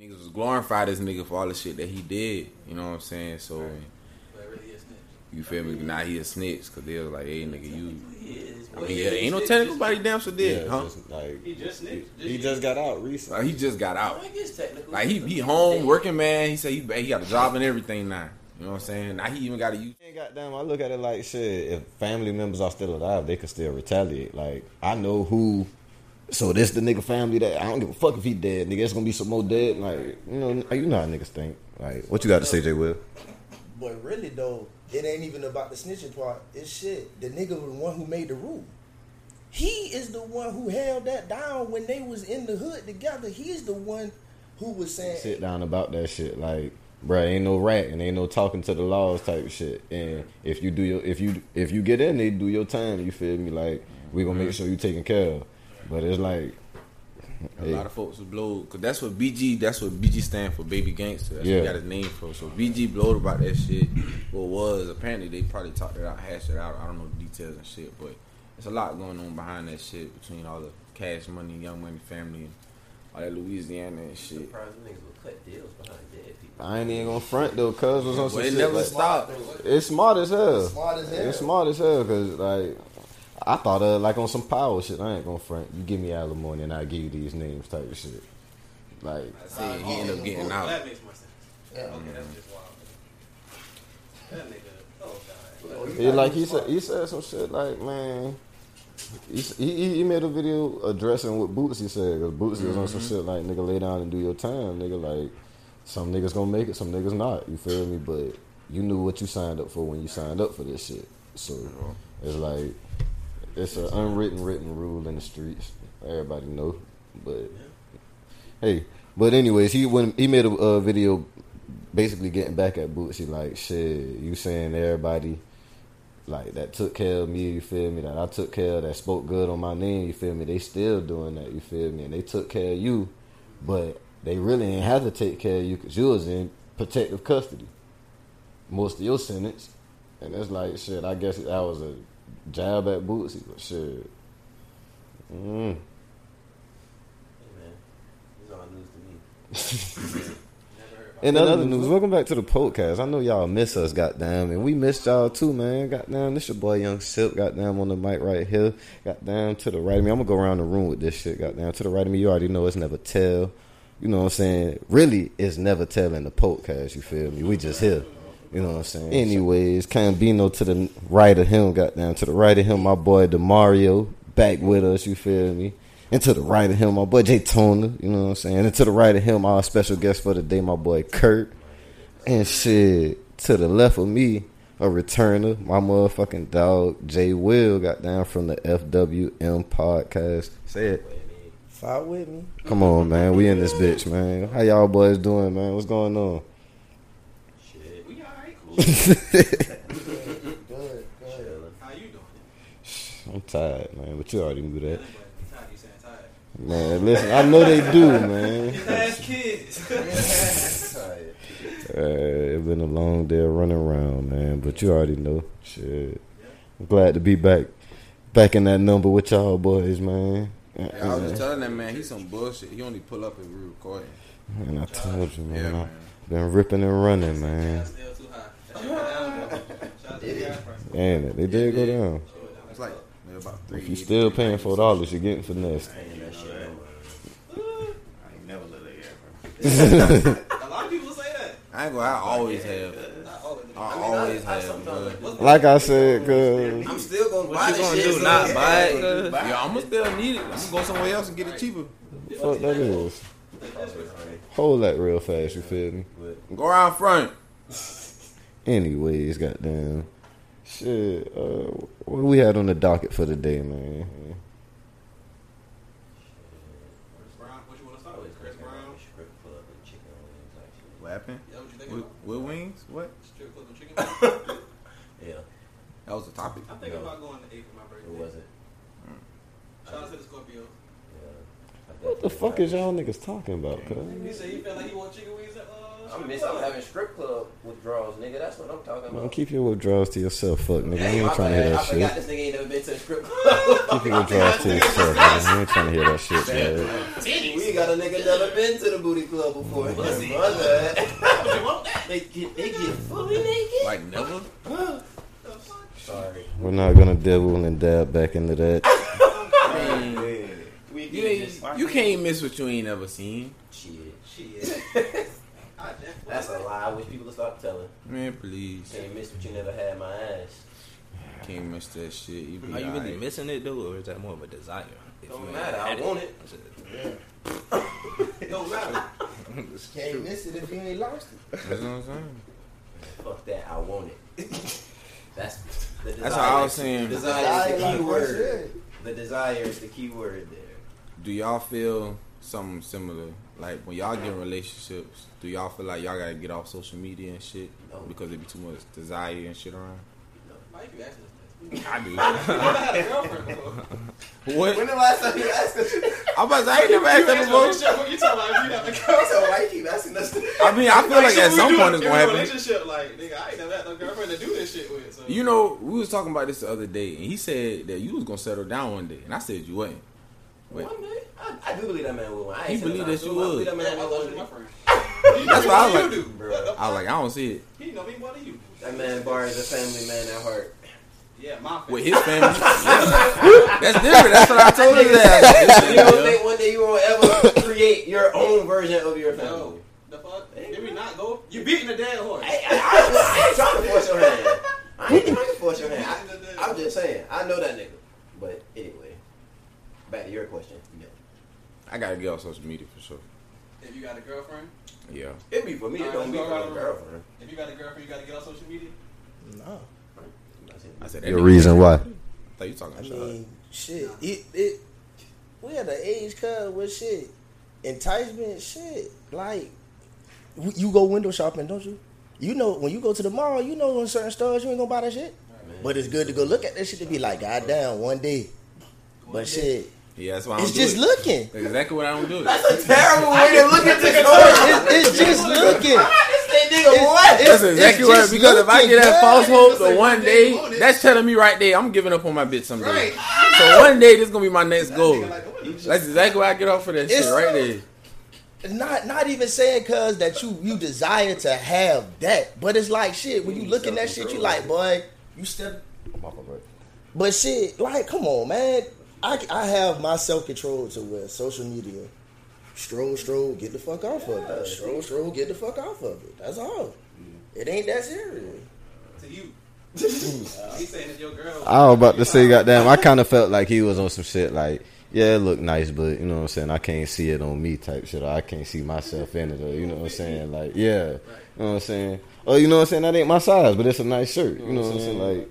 Niggas was glorify this nigga for all the shit that he did. You know what I'm saying? So But really you feel me? Now he a snitch because they was like, hey nigga, you. He is. I mean, yeah, ain't no technical body damn sure did, Yeah, huh? just like He just snitched. he just got out recently. Like he just got out. I guess technically. Like he he home working man. He said he he got a job and everything now. You know what I'm saying? Now he even got a youth. Ain't goddamn, I look at it like shit. If family members are still alive, they could still retaliate. Like I know who. So this the nigga family that I don't give a fuck if he dead. Nigga, it's gonna be some more dead. Like you know, you know how niggas think. Like what you got to say, Jay Will? But really though, it ain't even about the snitching part. It's shit. The nigga was the one who made the rule. He is the one who held that down when they was in the hood together. He's the one who was saying, Sit down about that shit. Like, bruh, ain't no rat and ain't no talking to the laws type shit. And if you do your if you if you get in, they do your time. You feel me? Like we gonna make mm-hmm. sure you taken care of. But it's like, A hey, lot of folks was blowed because that's what BG. That's what BG stand for, baby gangster. That's what Yeah. he got his name for. So BG blowed about that shit. What was apparently they probably talked it out, hashed it out. I don't know the details and shit, but it's a lot going on behind that shit between all the cash money, young money family, and all that Louisiana and shit. Surprised niggas will cut deals behind dead people. I ain't even gonna front though. Cuz was on some But it shit. never like- stopped. It's smart as hell. Smart as hell. It's smart as hell because like I thought of like on some power shit. I ain't gonna front. You give me alimony and I give you these names type of shit. Like See, he ended up oh, getting out. That makes more sense. Yeah. Okay, that's just wild. That nigga, oh god. Oh, you he like he said he said some shit like man. He, he, he made a video addressing what Boosie said because Boosie was on some mm-hmm. shit like nigga lay down and do your time nigga like some niggas gonna make it some niggas not you feel me but you knew what you signed up for when you signed up for this shit so uh-huh. it's like it's an unwritten written rule in the streets everybody know but hey but anyways he when he made a uh, video basically getting back at Boosie like shit you saying everybody like that took care of me, you feel me? That I took care of, that spoke good on my name, you feel me? They still doing that, you feel me? And they took care of you, but they really ain't have to take care of you because you was in protective custody most of your sentence. And it's like shit. I guess that was a jab at Boosie, but shit. Mm. Hey man, this is all news to me. In other news, welcome back to the podcast. I know y'all miss us, goddamn, and we missed y'all too, man. Goddamn, this your boy Young Silk, goddamn, on the mic right here. Goddamn, to the right of me. I'm gonna go around the room with this shit, goddamn. To the right of me, you already know it's never tell. You know what I'm saying? Really, it's never tell in the podcast, you feel me? We just here. You know what I'm saying? Anyways, Cambino to the right of him, goddamn. To the right of him, my boy Demario, back with us, you feel me? And to the right of him, my boy Jay Toner, you know what I'm saying? And to the right of him, our special guest for the day, my boy Kurt. And shit, to the left of me, a returner, my motherfucking dog, Jay Will, got down from the FWM podcast. Say it. Fight with me. Come on, man. We in this bitch, man. How y'all boys doing, man? What's going on? Shit, We alright, cool. Good, good. How you doing? I'm tired, man, but you already knew that. Tired, you saying tired. Man, listen, I know they do, man. Ass kids. Uh, it's been a long day of running around, man, but you already know. Shit. I'm glad to be back back in that number with y'all boys, man. Yeah, I was just telling that man, he's some bullshit. He only pull up if we recording. And I told you, man. Man. been ripping and running, man. And they did go down. It's like about three. If you still paying four dollars, you're getting finessed. Paying that shit. I ain't never let that gas price. A lot of people say that. I ain't gonna. I always have. Not all of them. I I mean, always I- I have. sometimes- but- Like I said, cause I'm still gonna What buy you this gonna shit. do? Not yeah, buy it? buy Yeah, I'm gonna still need it. I'm gonna go somewhere else and get it cheaper. fuck that is. Hold that real fast, you feel me? Go around front. Anyways, goddamn. Shit, uh, what we had on the docket for the day, man? Chris Brown, what you want to start with? Chris Brown? Strip club and chicken wings, actually. What happened? Is that what you think With, about? with wings? What? Strip club and chicken? Yeah, That was the topic. I'm thinking No. about going to eight for my birthday. who was it? Shout out to the Scorpios. Yeah, What the fuck is y'all niggas talking about, He cuz? said he felt like he want chicken wings at uh. I'm miss. I'm having strip club withdrawals, nigga. That's what I'm talking about. Man, about. keep your withdrawals to yourself, fuck, nigga. Hey, We ain't trying to hear bad. that I forgot this nigga ain't never been to a strip club. Keep your withdrawals to yourself, nigga. We ain't trying to hear that shit, man. we got a nigga never been to the booty club before. Pussy. My bad. You want that? They get they get fully naked. Like never. Sorry. We're not gonna devil and dab back into that. I mean, We you ain't, you can't miss what you ain't ever seen. Shit. Shit. I definitely- That's a lie. I wish people would stop telling. Man, please. Can't miss what you never had my ass. Can't miss that shit. You be Are you really alright. missing it though, or is that more of a desire? If Don't you ain't matter, I want it. It don't matter. Can't miss it if you ain't lost it. That's what I'm saying. Fuck that. I want it. That's the desire. That's how I was saying. Desire is the key word. said. The desire is the key word there. Do y'all feel something similar? Like when y'all get in relationships, do y'all feel like y'all gotta get off social media and shit No. because there be too much desire and shit around? Why you asking us I do. that? You never had a girlfriend before. what? When the last time you asked us? I'm about to say, I ain't never asked that before. What you talking about? You have a girlfriend? So why you keep asking us? To- I mean, I feel like shit at some point it's gonna a happen. Relationship, like nigga, I ain't never had no girlfriend to do this shit with. So. You know, we was talking about this the other day, and he said that you was gonna settle down one day, and I said you wasn't. Wait, One day, I, I do believe that man would. I ain't He believe not that you to. I would. believe that Man, man I would. my friend. That's what I was like. do, Bro. I was like, I don't see it He know me more than you. That man Bar is a family man at heart. Yeah, my with his family. That's different. That's what I told his You ass. don't think one day you will ever create your own version of your family? No. The fuck? Did we not go? You beating the dead horse. I, I, I, I ain't trying to force your hand. I ain't trying to force your hand. I, I'm just saying. I know that nigga. But anyway, back to your question. Yeah. I gotta get on social media for sure. If you got a girlfriend, Yeah. it'd be for me. It don't be for my girlfriend. if you got a girlfriend, you got to get on social media. No. I said that. Your reason why? I thought you talking I shit. mean, shit. It, it, we at an age cut with shit. Enticement, shit. Like, you go window shopping, don't you? You know, when you go to the mall, you know in certain stores you ain't gonna buy that shit. But it's good to go look at that shit to be like, God damn, one day. But shit, Yeah, that's why I don't it's do just it. looking. That's exactly what I don't do. That's a terrible way to look at the story. It's, it's just looking. This nigga what? That's exactly it's what. just Because if I get that false hope Say for one one day you want day, it. that's telling me right there I'm giving up on my bitch someday. Right. So one day this gonna be my next goal. Nigga like, oh, what is That's exactly why I get off for that shit It's- right there. Not not even saying cause that you you desire to have that, but it's like shit when you looking at that shit, you like boy, you step. But shit, like come on, man. I I have my self control to where social media, stroll stroll, get the fuck off of it. Stroll stroll, get the fuck off of it. That's all. It ain't that serious. to you? uh, he saying it's your girl. I was about to say, goddamn, I kind of felt like he was on some shit like, yeah, it looked nice, but you know what I'm saying? I can't see it on me type shit. Or I can't see myself in it, or you know what I'm saying? Like, yeah, you know what I'm saying? Oh, you know what I'm saying? That ain't my size, but it's a nice shirt. You know what I'm saying? Like,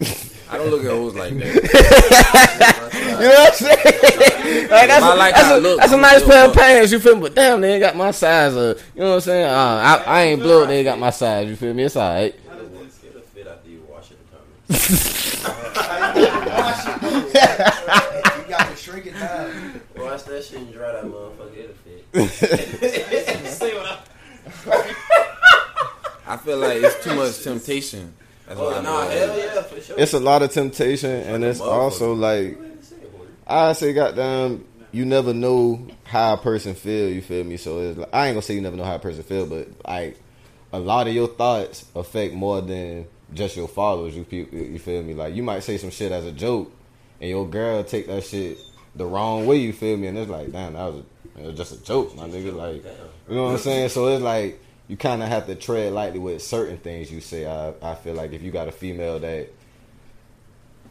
I don't look at hoes like that. you know what I'm saying? like that's, I a, like that's, a, look. that's a I'm nice still pair of pants. You feel me? But damn, they ain't got my size. Or, you know what I'm saying? Uh, I, I ain't blue. They ain't got my size. You feel me? It's all right. How does this get a fit after you wash it? You got to shrink it down. Wash that shit and dry that motherfucker. It'll fit. Say what I. I feel like it's too much temptation. That's Oh, nah, hell yeah, for sure. It's a lot of temptation, and it's also like I say, goddamn, you never know how a person feel. You feel me? So it's like, I ain't gonna say you never know how a person feel, but like a lot of your thoughts affect more than just your followers. You people, you feel me? Like you might say some shit as a joke, and your girl take that shit the wrong way. You feel me? And it's like, damn, that was, a, it was just a joke, my nigga. Like, you know what I'm saying? So it's like you kind of have to tread lightly with certain things you say. I I feel like if you got a female that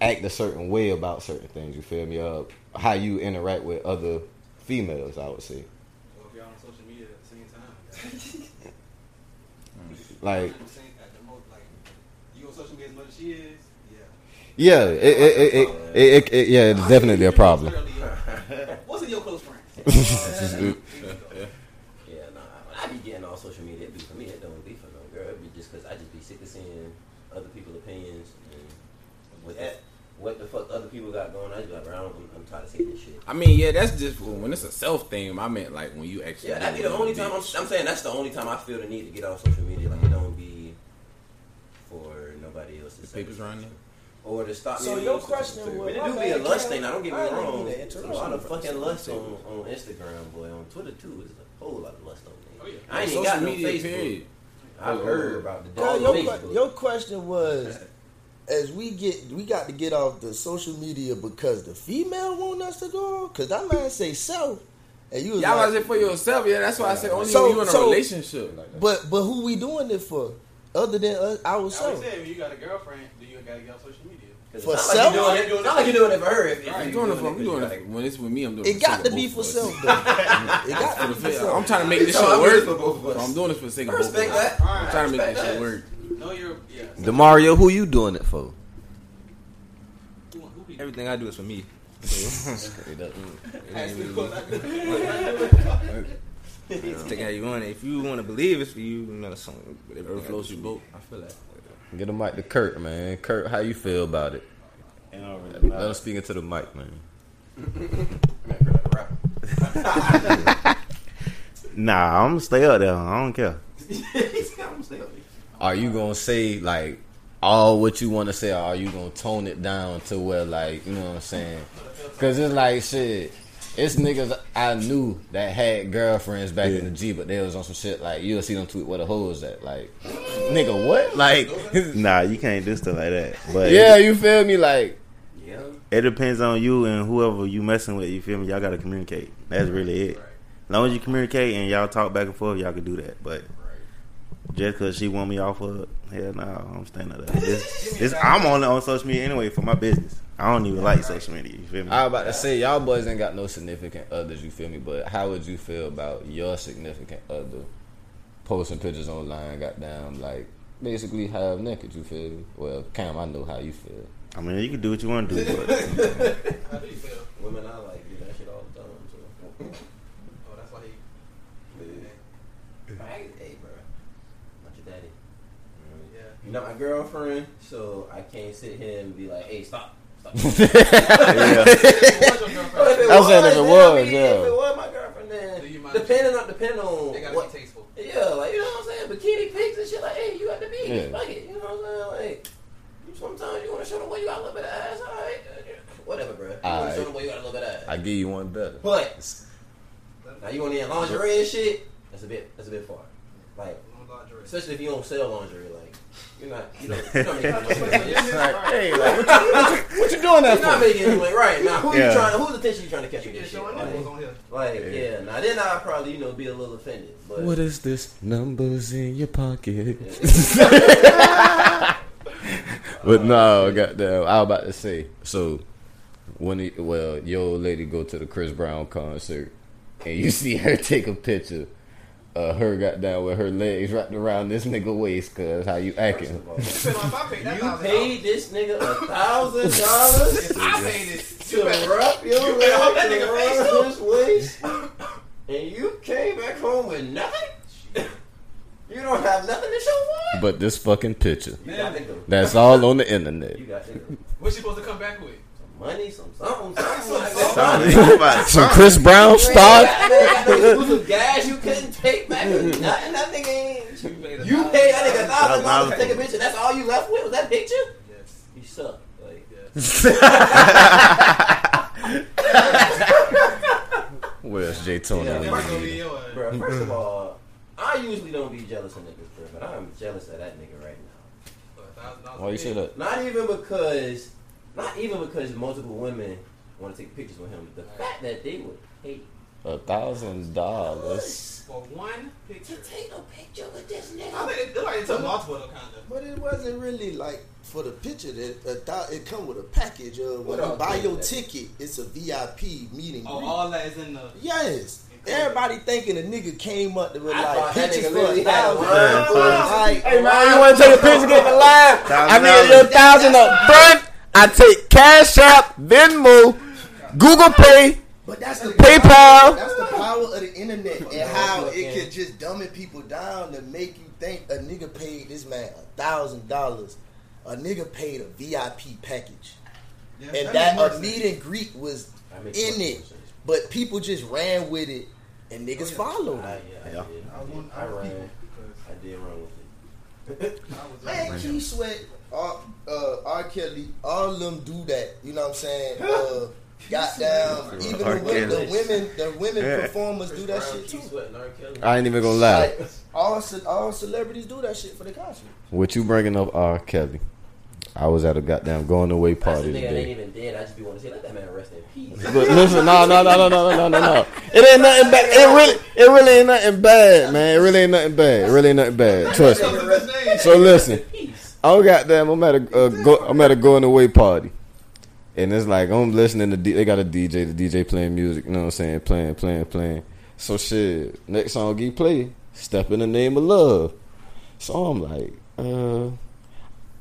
act a certain way about certain things. You feel me? Uh, how you interact with other females, I would say. So if y'all on social media at the same time, Like, at the same- at the most, like, you on social media as much as she is, yeah. yeah, it, it, it, it, it, it, it- yeah, it's definitely a problem. What's in your close friends? Yeah, nah. When I be getting on social media, it be for me. It don't be for no girl. It be just because I just be sick of seeing other people's opinions. And with that, what the fuck other people got going on. I just be like, bro, I'm, I'm tired of seeing this shit. I mean, yeah, that's just when it's a self thing. I meant like when you actually. Yeah, that'd be the only on time. I'm. I'm saying that's the only time I feel the need to get off social media. Like it don't be for nobody else to The say. papers around there. Or to stop me. So in your question was, But it my do be a lust thing. Now don't get me I wrong. There's a lot of fucking lust on, on Instagram, boy. On Twitter too, is a whole lot of lust on Oh, yeah. I ain't even Social got no media, Facebook. period. I've heard about the Girl, dog your, Facebook. your question was, as we get, we got to get off the social media because the female want us to go. Because that man say so, and you was Y'all like, was it for yourself, yeah. That's why I said only So- when you in a so- relationship. but but who we doing it for? Other than us, I was ourselves. said when you got a girlfriend, do you gotta get on social media. For it's self? not like you're doing it- it's not like you're doing it for her. If, if Right. I'm you're doing it for. I'm 'cause doing you it like- when it's with me. I'm doing It it got to be for self though. It got to be for self. I'm trying to make this No, shit work. for both of us. So I'm doing this for the sake I of both of respect that. I'm trying to make this shit work. Know your yeah. Demario, who you doing it for? Who, who be Everything I do is for me. Straight up. Ask me what I do. Take it how you want it. If you want to believe it's for you, you know, something. but Whatever everything I floats your is for me. boat. I feel that. Get a mic to Kurt, man. Kurt, how you feel about it? It don't really Let him speak into the mic, man. Man, I feel like a rapper. Nah, I'm gonna stay up there. I don't care. He's got him still. Are you gonna say like all what you want to say, or are you gonna tone it down to where like you know what I'm saying? Because it's like shit. It's niggas I knew that had girlfriends back in the G, but they was on some shit like you'll see them tweet where the hoes at. Like, nigga, what? Like, Nah, you can't do stuff like that. But yeah, you feel me? Like, Yeah. it depends on you and whoever you messing with. You feel me? Y'all gotta communicate. That's really it. As long as you communicate and y'all talk back and forth, y'all can do that. But just cause she want me off of, hell no, I'm staying up there. It's, it's, I'm on on social media anyway for my business. I don't even like social media. You feel me? I was about to say, y'all boys ain't got no significant others. You feel me? But how would you feel about your significant other posting pictures online? Got Goddamn, like basically half naked. You feel me? Well, Cam, I know how you feel. I mean, you can do what you want to do, but How do you feel? Women I like do that shit all the time. So. Oh, that's why he. Hey, hey, bro. Not your daddy. Yeah. You're not my girlfriend, so I can't sit here and be like, hey, stop. Stop. yeah. What's your if girlfriend? it I was saying if it was, I mean, yeah. If it was my girlfriend, then you depending on depending on They gotta what. be tasteful. Yeah, like you know what I'm saying. Bikini pics and shit. Like, hey, you got the beach, Yeah. fuck it. You know what I'm saying? Like, you- sometimes you want to show them where you got a little bit of ass. All right, uh, whatever, bro. You want to show them where you got a little bit of ass. I give you one better. But now you want to lingerie and shit. That's a bit. That's a bit far. Like, especially if you don't sell lingerie. Like, you're not. You know, you're not making money. You're hey, like, what, you, what, you, what you doing that not for? making any money, right? Now, who Yeah. you trying? To, Whose attention you trying to catch You with just this shit? showing Like, on here. like, yeah. Now then, I'll probably you know be a little offended. But What is this? Numbers in your pocket. but no, goddamn. I was about to say. So when he, well, your old lady go to the Chris Brown concert, and you see her take a picture. Uh, her got down with her legs wrapped around this nigga waist, cause how you acting? all, Depending on if I paid that you paid this nigga a thousand dollars If I paid it, to wrap your you better that legs nigga pays around his waist, and you came back home with nothing. You don't have nothing to show for it. But this fucking picture, You got nigga. that's all on the internet. You got. What's she supposed to come back with? Some money, some something, something like. Something about Some. Chris Brown You ain't stock. got- you ain't got no exclusive gas you couldn't take back. Nothing. That nigga ain't. You paid that nigga thousand dollars to take a picture. That's all you left with was that picture. Yes. You suck. Like, Where's Jay Tony? Yeah, when Never you gonna need be him? your ass. bro. First of all, I usually don't be jealous of niggas, bro, but I'm jealous of that nigga right now. For a thousand dollars Why you say that? Not even because, not even because multiple women want to take pictures with him. The fact that they would pay A thousand dollars. For one to picture. take a picture with this I nigga. think it look like it took multiple kind of. But it wasn't really like for the picture that a thou- it come with a package of What when you buy your that? ticket, it's a VIP meeting. Oh, all that is in the. Yes. Everybody thinking a nigga came up with I like pictures for a literally had thousand. line for Yeah. Like, Hey man, you want to take a picture, get the live? I Thousand need your dollars. thousand up front. I take Cash App, Venmo, Google Pay. But that's the PayPal. That's the power of the internet and how it Yeah. can just dumbing people down to make you think a nigga paid this man a thousand dollars. A nigga paid a VIP package. Yeah, and that that a more meet and greet was in it, sense. but people just ran with it, and oh, niggas Oh, yeah. followed I, yeah, I Yeah. did. I was one. I I ran. people I did run with it. I was. Man, Keith Sweat, R, uh, R. Kelly, all of them do that. You know what I'm saying? Uh, goddamn, even R. the, women, the women, the women Yeah. performers do that shit too. Sweat and R. Kelly. I ain't even gonna lie. Like, all ce- all celebrities do that shit for the concert. What you bringing up, R. Kelly? I was at a goddamn going away That's party the nigga that ain't today. even dead. I just be wanting to say, let that man rest in peace. But listen, no, no, no, no, no, no, no, no. It ain't nothing bad. It really, it really ain't nothing bad, man. It really ain't nothing bad. It really ain't nothing bad. Trust me. So listen, Peace. Oh goddamn, I'm at a uh, go, I'm at a going away party, and it's like I'm listening to D- they got a DJ, the DJ playing music. You know what I'm saying? Playing, playing, playing. So shit, next song he play, "Step in the Name of Love." So I'm like, uh,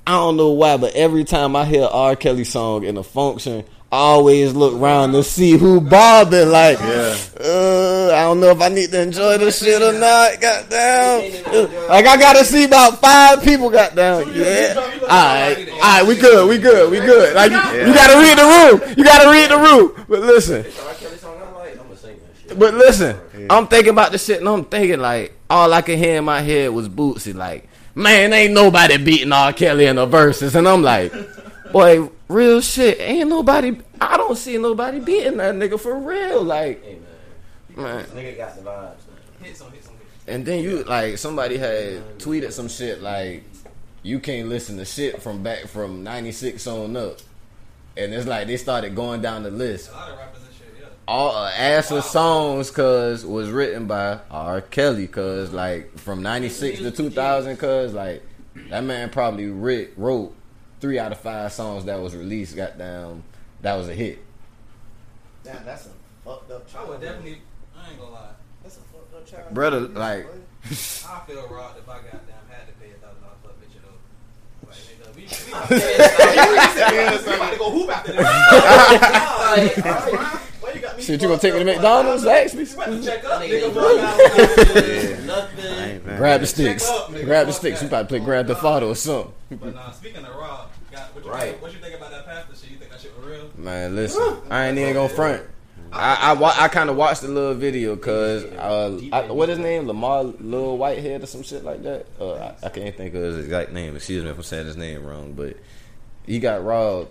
I don't know why, but every time I hear R. Kelly song in a function, always look around to see who bobbing. Like, uh, I don't know if I need to enjoy this shit or not. Goddamn, like I gotta see about five people. Goddamn, yeah. All right, all right, we good, we good, we good. Like, you, you gotta read the room. You gotta read the room. But listen, It's R. Kelly song I like. I'm gonna sing that shit. but listen, I'm thinking about the shit, and I'm thinking like all I could hear in my head was Boosie. Like, man, ain't nobody beating R. Kelly in the Verzuz, and I'm like, boy, real shit, ain't nobody. I don't see nobody beating that nigga for real. Like, Hey man, man. nigga got the vibes. Man. hits on hits on hits. And then you like somebody had tweeted some shit like you can't listen to shit from back from '96 on up, and it's like they started going down the list. A lot of rappers and shit. Yeah. all uh, ass of songs cuz was written by R. Kelly cuz like from 96 to 2000 cuz like that man probably writ, wrote 3 out of 5 songs that was released got down that was a hit. Damn, that's a fucked up I would definitely. I ain't gonna lie. That's a fucked up child. Brother, like- I feel robbed if I goddamn had to pay a thousand dollars for a picture though. Like, nigga, we, we, we about to go hoop after this. Why you got me Shit, you gonna fucked take me to up? McDonald's? Ask me. You about to check up, That nigga. nigga bro. ain't Nothing. I ain't mad. Grab the sticks. up, nigga. Grab the Fuck sticks. that. We about to play grab the photo or something. But nah, speaking of Rob, got, what you Right. think, what you think about that pastor shit? You think that shit was real? Man, listen, I ain't even gonna front. I I, wa- I kind of watched the little video cause uh, I, what his name Lamar Lil Whitehead or some shit like that. Uh, I, I can't think of his exact name. Excuse me if I'm saying his name wrong, but he got robbed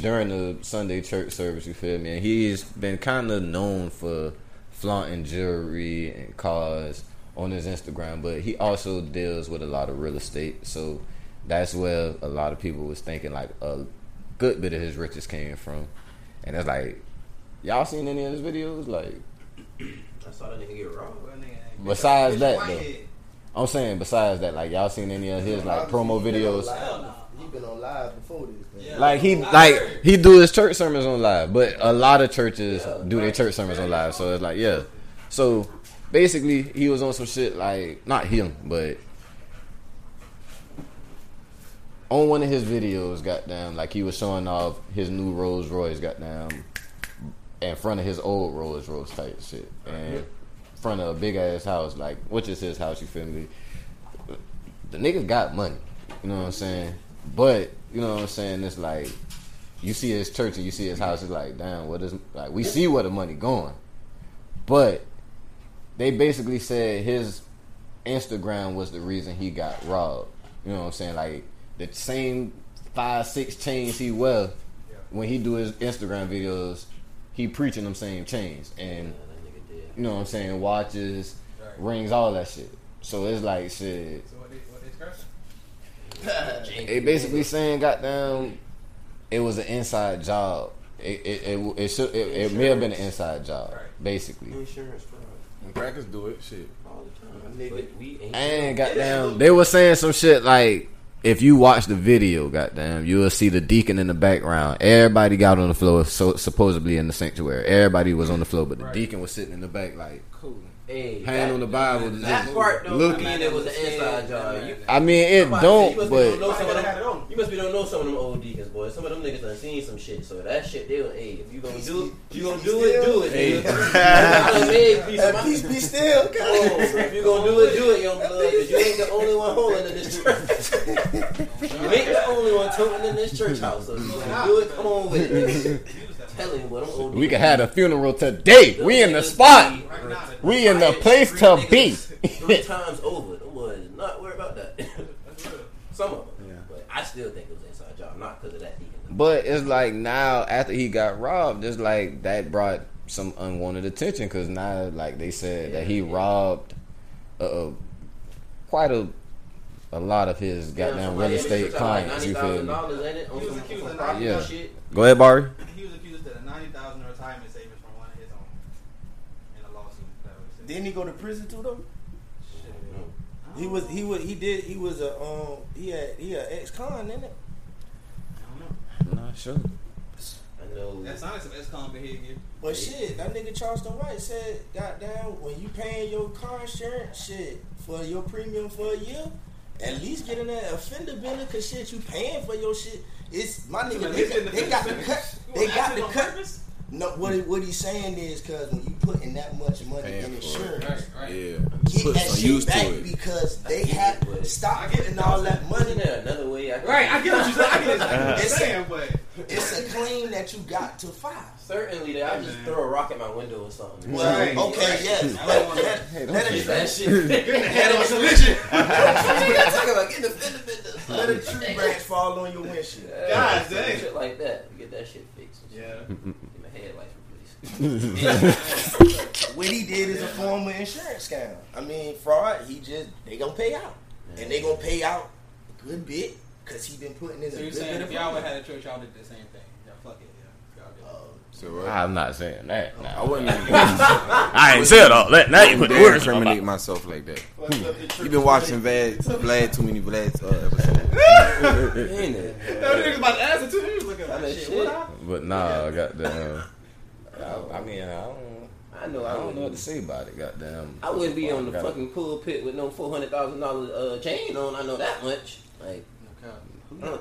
during the Sunday church service. You feel me? And he's been kind of known for flaunting jewelry and cars on his Instagram, but he also deals with a lot of real estate. So that's where a lot of people was thinking like a good bit of his riches came from. And it's like, y'all seen any of his videos? Like, I saw that nigga get robbed. Nigga, Besides that, Whitehead. I'm saying besides that, like y'all seen any of his like promo videos? He been on live before this. Yeah. Like he like he do his church sermons on live, but a lot of churches do their church sermons on live. So it's like yeah. So basically, he was on some shit like not him, but on one of his videos, got goddamn, like he was showing off his new Rolls Royce, got goddamn, in front of his old Rolls Royce type shit, and in front of a big ass house, like which is his house. You feel me? The nigga got money, you know what I'm saying? But you know what I'm saying? It's like you see his church and you see his house. It's like, damn, what is like? We see where the money going, but they basically said his Instagram was the reason he got robbed. You know what I'm saying? Like the same five, six chains he wear when he do his Instagram videos, he preaching them same chains and Yeah, that nigga did. you know what I'm saying, watches, rings, all that shit. So it's like shit. So what they, what they? They basically saying, goddamn, it was an inside job. It it it, it should it, it may have been an inside job, Right. basically. Insurance fraud Crackers do it. Shit. all the time. But we ain't. And goddamn, they were saying some shit like, if you watch the video, goddamn, you will see the deacon in the background. Everybody got on the floor, so supposedly in the sanctuary. Everybody was on the floor, but the deacon was sitting in the back, like. Hey, Hand that- on the Bible, That just part don't looking. mean it was an inside job. You, I mean, it Somebody- don't, you must be but know some of them. You must be don't know some of them old deacons, boy. Some of them niggas done seen some shit. So that shit, they don't. Hey, if you gonna do, you gonna do it, do it. Hey. nigga. I done made peace of And peace be still. Oh, if you gonna do it, do it, young blood. Cause you ain't the only one holding in this church. You ain't the only one toting in this church house. So if you wanna do it, come on with it. Telling you, but I'm old. We could have a funeral today. We in the spot. Right now, We in the place to be. Three times over. Them boys not worried about that. Some of them. Yeah. But I still think it was inside job, not because of that deacon. But it's like now after he got robbed, it's like that brought some unwanted attention because now like they said that he robbed uh, quite a a lot of his goddamn real estate clients. You feel me? dollars in it on some, some Yeah. shit. Go ahead, Barry. He was accused of a ninety thousand in retirement savings from one of his own in a lawsuit. That was Didn't he go to prison too though? Shit. He was he was he did he was a um he had he had ex con in it. I don't know. Not sure. I know. That sounds like some ex-con behavior. But shit, that nigga Charleston White said, goddamn, when you paying your car insurance shit for your premium for a year, at least get in that offender bill cause shit you paying for your shit. It's my nigga. They, got- they got to cut. They got to cut. No, what he, what he's saying is because when you put in that much money Paying in for it. insurance, Right, right. Yeah, get put that some shit used back to it. because they I have it, but- stop I get putting it. all that money. Isn't there another way I Right, I get what you're saying. I get exactly what It's- saying, but It's a claim that you got to file. Certainly, that I just man. throw a rock at my window or something. Well, Right. okay, yes, I but that, Hey, let don't it Get that shit. you're in the head of a collision. Talking about getting offended business. Let a tree branch fall on your windshield. God dang. Shit like that. Get that shit fixed. Yeah. Get my headlights replaced. What he did is a form of insurance scam. I mean, fraud. He just they gonna pay out, and they gonna pay out a good bit because he been putting in So a you're good saying bit if y'all would have had a church, y'all did the same thing. Yeah, fuck it. Yeah. Y'all did. Uh, So what? I'm not saying that. nah. I wouldn't. Even. I ain't said all that. Now you put the dare words in incriminate mouth. myself like that. You've been watching Vlad, Vlad too many Vlad uh, episodes. Ain't it? That nigga's about to answer too. He was looking I like shit. shit. But nah, goddamn. I, I mean, I don't. I know. I I don't know what to say about it. Goddamn. I wouldn't be on the Gotta- fucking pulpit with no four hundred thousand dollars uh, chain on. I know that much. Like, Okay. you know,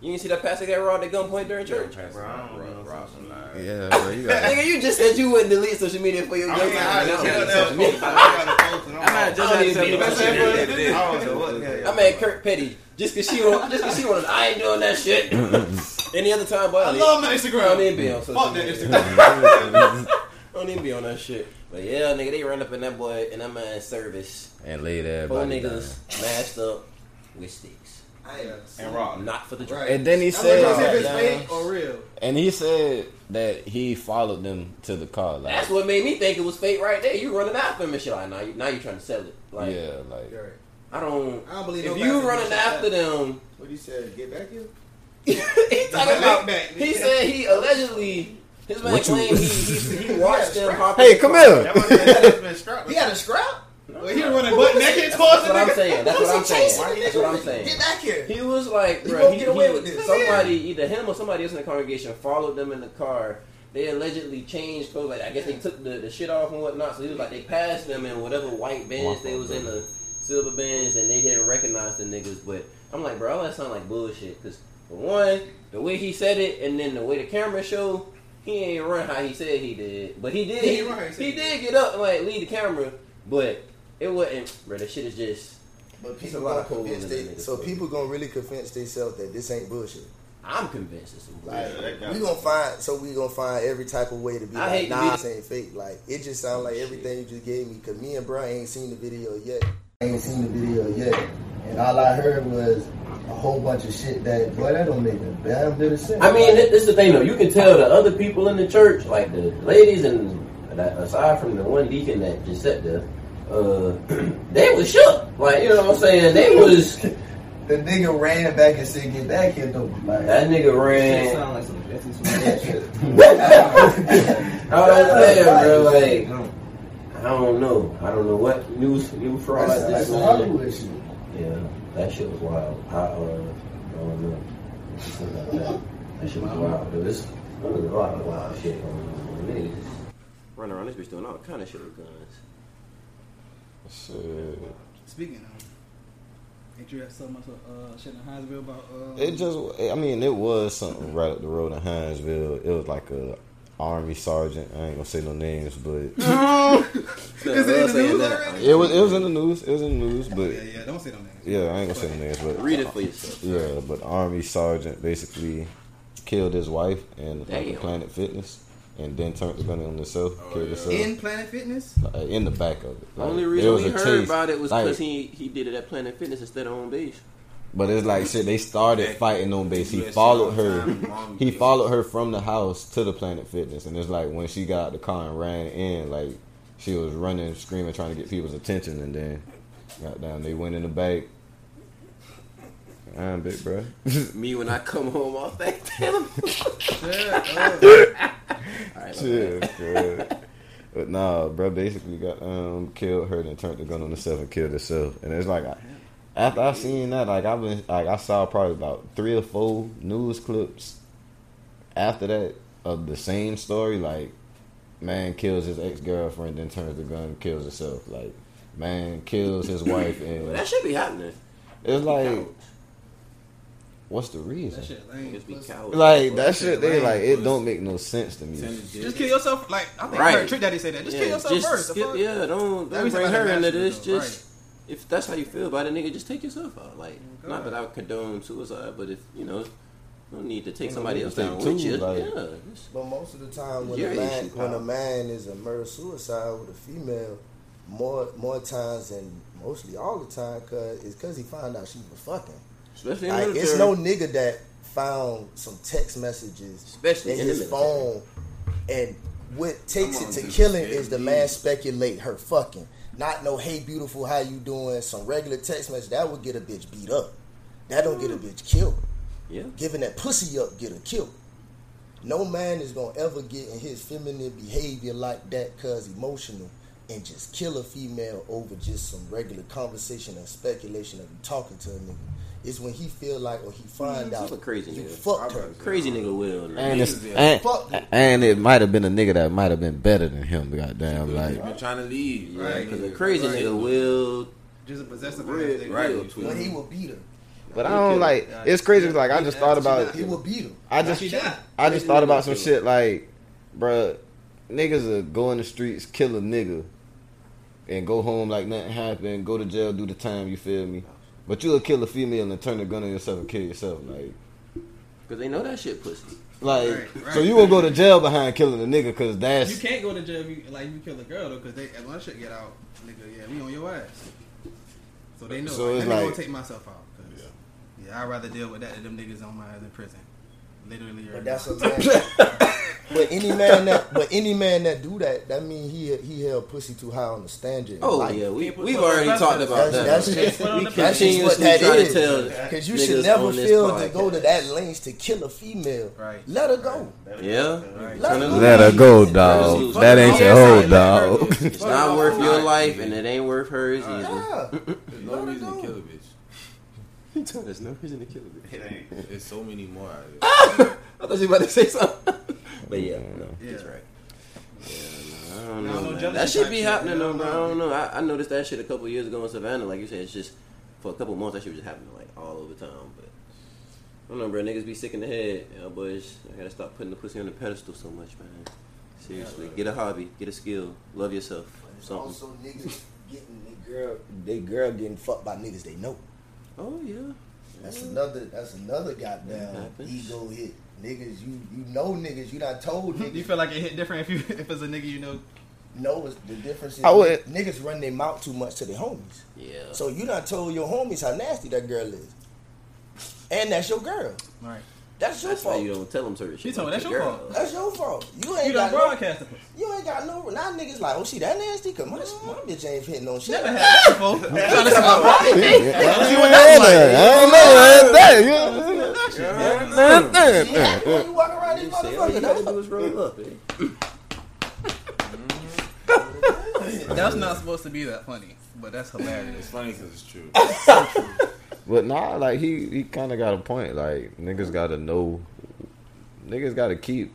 you didn't see that pastor got robbed at gunpoint during church. Yeah, bro, you got. Nigga, you just said you wouldn't delete social media for your young I mean, I time. just Now, tell social media. them. I got a post and I'm I might just don't had even to be tell the you best what ever. I don't know what the hell. I mad Kirk Petty just cause she want, just cause she wanted. I ain't doing that shit. Any other time, boy, I I love my Instagram. I don't even be on social Fuck that media. Instagram. Don't even be on that shit. But yeah, nigga, they run up in that boy in that man's service. And laid Four everybody down. niggas mashed up with sticks. And rock. Not for the Right. And then he said, not if it's fake or real. and he said that he followed them to the car. Like, That's what made me think it was fake right there. You running after him and shit like now you now you trying to sell it. Like yeah, like I don't I don't believe if you pastor running after like them what he said? Get back here. he talking about back. he said he allegedly his man What you- claimed he, he, he watched them hop hey, in the come car. here. He had a scrap. Well, he running butt naked towards That's the what I'm nigga. saying. That's what I'm saying. Why he That's what I'm saying. Get back here. He was like, He bro, won't he, get away he- with this. somebody, either him or somebody else in the congregation, followed them in the car. They allegedly changed clothes. Like I guess they took the, the shit off and whatnot. So he was like, they passed them in whatever white oh, bands they was in the silver bands, and they didn't recognize the niggas. But I'm like, bro, all that sound like bullshit. Because for one, the way he said it, and then the way the camera showed, he ain't run how he said he did. But he did. He He, ain't run how he said he he did get up and like lead the camera, but it wasn't. Bro, that shit is just. But It's people a lot gonna of holes convince in they, the niggas, so bro. people gonna really convince themselves that this ain't bullshit. I'm convinced it's some Like bullshit. we gonna find, so we gonna find every type of way to be I like, nah, be- this ain't fake. Like it just sounds like everything you just gave me. Cause me and Brian ain't seen the video yet. Ain't seen the video yet, and all I heard was a whole bunch of shit that boy that don't make a damn bit of sense. I mean, this, this is the thing though. You can tell the other people in the church, like the ladies, and that, aside from the one deacon that just sat there, uh, they was shook. Like you know what I'm saying? They was the nigga ran back and said, "Get back here, though." Like, that nigga Shit ran. sound like some Jussie Smollett shit. I was saying, bro. Like I don't know. I don't know what news news fraud that's, this that's man. Hollywood shit. Yeah, that shit was wild. I, uh, I don't know. Something like that. That shit was wild. There was, there was a lot of wild shit going on. Niggas running around this bitch doing all kind of shit with guns. Shit. Speaking of, ain't you had so much uh, shit in Hinesville about? Uh, It just, I mean, it was something right up the road in Hinesville. It was like a army sergeant. I ain't gonna say no names, but Is it in the news it was it was in the news. It was in the news, but Yeah, yeah. Don't say no names. yeah, I ain't gonna say no names, but Read it for yourself. Yeah, but Army Sergeant basically killed his wife and Damn. Planet Fitness, and then turned the gun on himself, killed himself In Planet Fitness. uh, in the back of it. The Like, only reason was we heard chase. about it was Like, because he he did it at Planet Fitness instead of on base. But it's like shit. They started fighting on base. He followed her. He followed her from the house to the Planet Fitness, and it's like when she got out the car and ran in, like she was running, screaming, trying to get people's attention, and then got down. They went in the back. I'm big bro. Me when I come home off that tell Yeah, All right, Shit, bro. But nah, bro, basically got um killed her, and turned the gun on herself and killed herself. And it's like I, after I seen that, like I've been like I saw probably about three or four news clips after that of the same story. Like man kills his ex girlfriend, then turns the gun and kills himself. Like man kills his wife, and that should be happening. it's like, what's the reason? that shit lame. Niggas be cowards. Like that shit, they lame, like it don't make no sense to me. Just kill yourself. Like I think Right. I heard Trick Daddy say that. Just Yeah, kill yourself just first. skip- yeah, don't don't bring her into this. though, Just if that's how you feel about it, nigga, just take yourself out. Like not that I would condone suicide, but if you know, no need to take somebody else down two, with you. like- yeah, But most of the time, when a man issue, when a man is a murder suicide with a female, more more times and mostly all the time, cause it's cause he found out she was fucking. Especially in Like military. it's no nigga that found some text messages Especially in in his phone, and what takes it to dude. killing Yeah, is the man speculate her fucking. Not no hey beautiful how you doing some regular text message that would get a bitch beat up. That don't get a bitch killed. yeah. Giving that pussy up get her killed. No man is gonna ever get in his feminine behavior like that cause emotional and just kill a female over just some regular conversation and speculation of you talking to a nigga. It's when he feel like or he find He's out a crazy you nigga. fucked her. Crazy nigga will. man. And, it's, Niggas, and, Fuck you. and it might have been a nigga that might have been better than him. Goddamn, Like, like been trying to leave, Right. Because a crazy Right. nigga will. Just a possessive Real- ass nigga. Right. real. When he will beat her. But I don't like. It's crazy. Like I just thought about. He will beat him. I just. I just thought about some shit like, bruh, niggas are go in the streets, kill a nigga, and go home like nothing happened. Go to jail, do the time. You feel me? But you'll kill a female and turn the gun on yourself and kill yourself. Like, Because they know that shit pussy. like. Right, right. So you will go to jail behind killing a nigga because that's. You can't go to jail if you like you kill a girl though, because they as one shit get out, nigga, yeah, we on your ass. So they know. So So like, it's let me like- go take myself out. 'cause, yeah. I'd rather deal with that than them niggas on my ass in prison. Literally, or But that's a man. but any man that but any man that do that, that mean he he held pussy too high on the standard. Oh Like, yeah, we we've already talked about That's- that. that's- we that's That's just what continuously that try is. to tell Because you should never feel to go to that lengths to kill a female. Right. Let her go. Yeah, Right. Let her go. Let her go, dog. That ain't your hoe, dog. it's not worth your life, and it ain't worth hers either. There's no reason to kill a bitch. There's no reason to kill it. There's so many more out there. I thought you were about to say something, but yeah, no, Yeah. he's right. Yeah, no, I don't No, know. no that should be happening though, bro. I don't know. I, I noticed that shit a couple years ago in Savannah. Like you said, it's just for a couple months that shit was just happening like all over town. But I don't know, bro. Niggas be sick in the head. You know, boys, I gotta stop putting the pussy on the pedestal so much, man. Seriously, get a hobby, get a skill, love yourself. It's Something. also niggas getting they girl they girl getting fucked by niggas they know. Oh yeah. That's another that's another goddamn ego hit. Niggas you you know niggas, you not told You feel like it hit different if you if it's a nigga you know. know it's, the difference is I would- niggas run their mouth too much to their homies. Yeah. So you not told your homies how nasty that girl is. And that's your girl. Right. That's your That's why fault. you don't tell them certain shit. He told me that's your your girl. fault. That's your fault. You ain't You got don't no, broadcast the pussy. you ain't got no now niggas like, oh she that nasty? Cause my, my bitch ain't hitting on shit. Never had that before. Trying to see my When you walk around this Say, all you motherfucker, gotta that's do is roll up, eh? That's not supposed to be that funny, but that's It's hilarious. funny because it's true. But nah, like he he kind of got a point. Like niggas got to know, niggas got to keep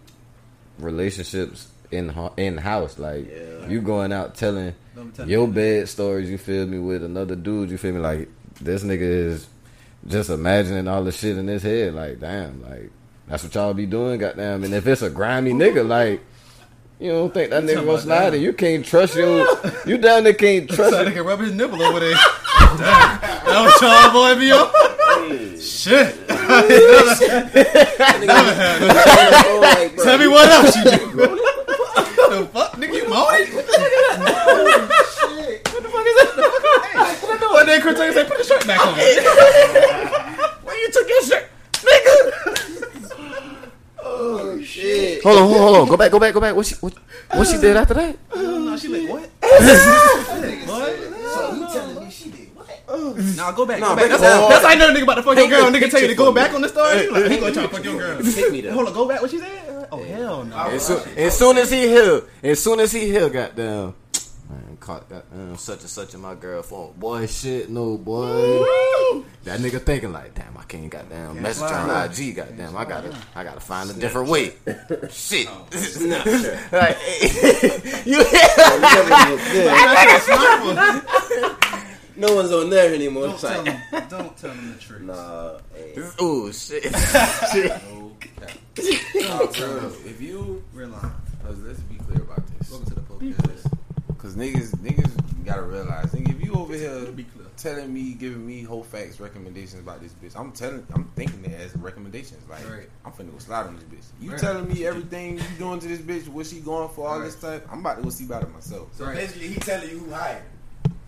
relationships in in house. Like Yeah. you going out telling Don't be telling your me. bed stories. You feel me with another dude. You feel me like this nigga is just imagining all the shit in his head. Like damn, like that's what y'all be doing. Goddamn, and if it's a grimy nigga, like You don't think that nigga gonna slide? You can't trust your. You down there can't trust. It. nigga rub his nipple over there. Damn. That was y'all boy be on. Shit. Tell me what else you do. What the fuck, nigga, you mowing? What the fuck is that? Hey, One day Chris Tucker said, put the shirt back on. Why you took your shirt, nigga? Oh shit. Hold on, hold on, hold on. Go back, go back, go back. What she, what, what she did after that? No, she like, what? what? So you telling me she did what? Nah, go back, Nah, go back. That's, it down. that's how I know the nigga about to fuck your girl. Nigga tell you to go for back on the story. You like, he gonna try to fuck your girl. Take me there. Hold on, go back. What she said? Oh hell no. As soon, as soon as he hear, as soon as he hear, goddamn, man, caught goddamn uh, such and such in my girl phone. Boy, shit, no, boy. That nigga thinking like, damn, I can't goddamn message on IG, goddamn, I gotta, I gotta find a different way. Shit, oh, like, you No one's on there anymore. Don't It's tell like, him. Don't tell him the truth. nah, hey. Ooh, shit. Nah, bro, if you, Realize. cause let's be clear about this. Welcome to the podcast. Cause niggas, niggas gotta realize, nigga, if you over here Be clear. telling me, giving me whole facts recommendations about this bitch, I'm telling, I'm thinking it as recommendations. Like, Right. I'm finna go slide on this bitch. You Right. telling me everything you doing to this bitch, what she going for, all this stuff, I'm about to go see about it myself. So Right. basically, he telling you who hired.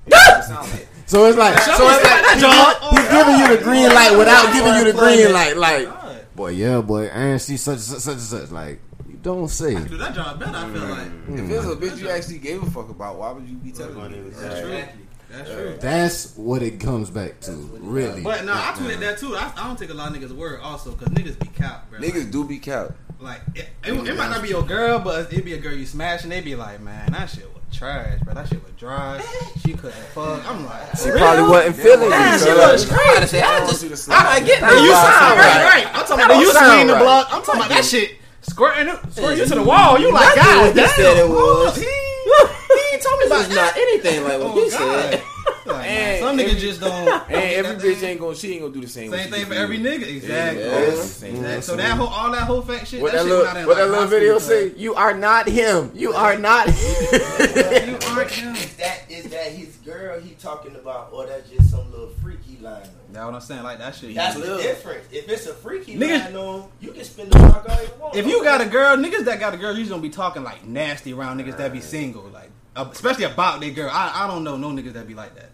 It like. So it's like, so it's like, he, he's giving you the green light without giving you the green light. Like, boy, yeah, boy, and she such and such, such and such. Like, you don't say. Do that job better. I feel like. Hmm. If it was a bitch you actually gave a fuck about, why would you be telling me? That's true. That's true. That's what it comes back to, really. But no, I tweeted that too. I, I don't take a lot of niggas' word also because niggas be cap, bro. Niggas do be cap. Like, it, it, it might not be your girl, but it be a girl you smash, and they be like, man, that shit was trash, bro. That shit was dry. She couldn't fuck. I'm like, She probably wasn't feeling Damn, it. she cuz. was crying. I say, I just, just I, I get that. You you sound sound right, right. right. I'm talking about don't you sound screen the right. block. I'm talking about that shit squirting, it- squirting you to the wall. You like, Exactly God what he damn. said it was. He, he ain't told me about is not anything like what Oh, he God. said. Like, And some niggas just don't. And every bitch ain't gonna, she ain't gonna do the same. Same thing for every nigga. Exactly. Yeah, Yeah. same Exactly. thing. So that whole, all that whole fact shit. What that, that shit little, went out in, what that little video school, say? You are not him. You are not. cuz. You aren't him. Is that is that his girl he talking about, or that's just some little freaky line? That's what I'm saying. Like that shit. That's you- the difference. If it's a freaky Niggas- line on, you can spin the block all you want. If you got a girl, niggas that got a girl usually don't be talking like nasty around niggas that be single, like Uh, especially about their girl. I, I don't know no niggas that be like that.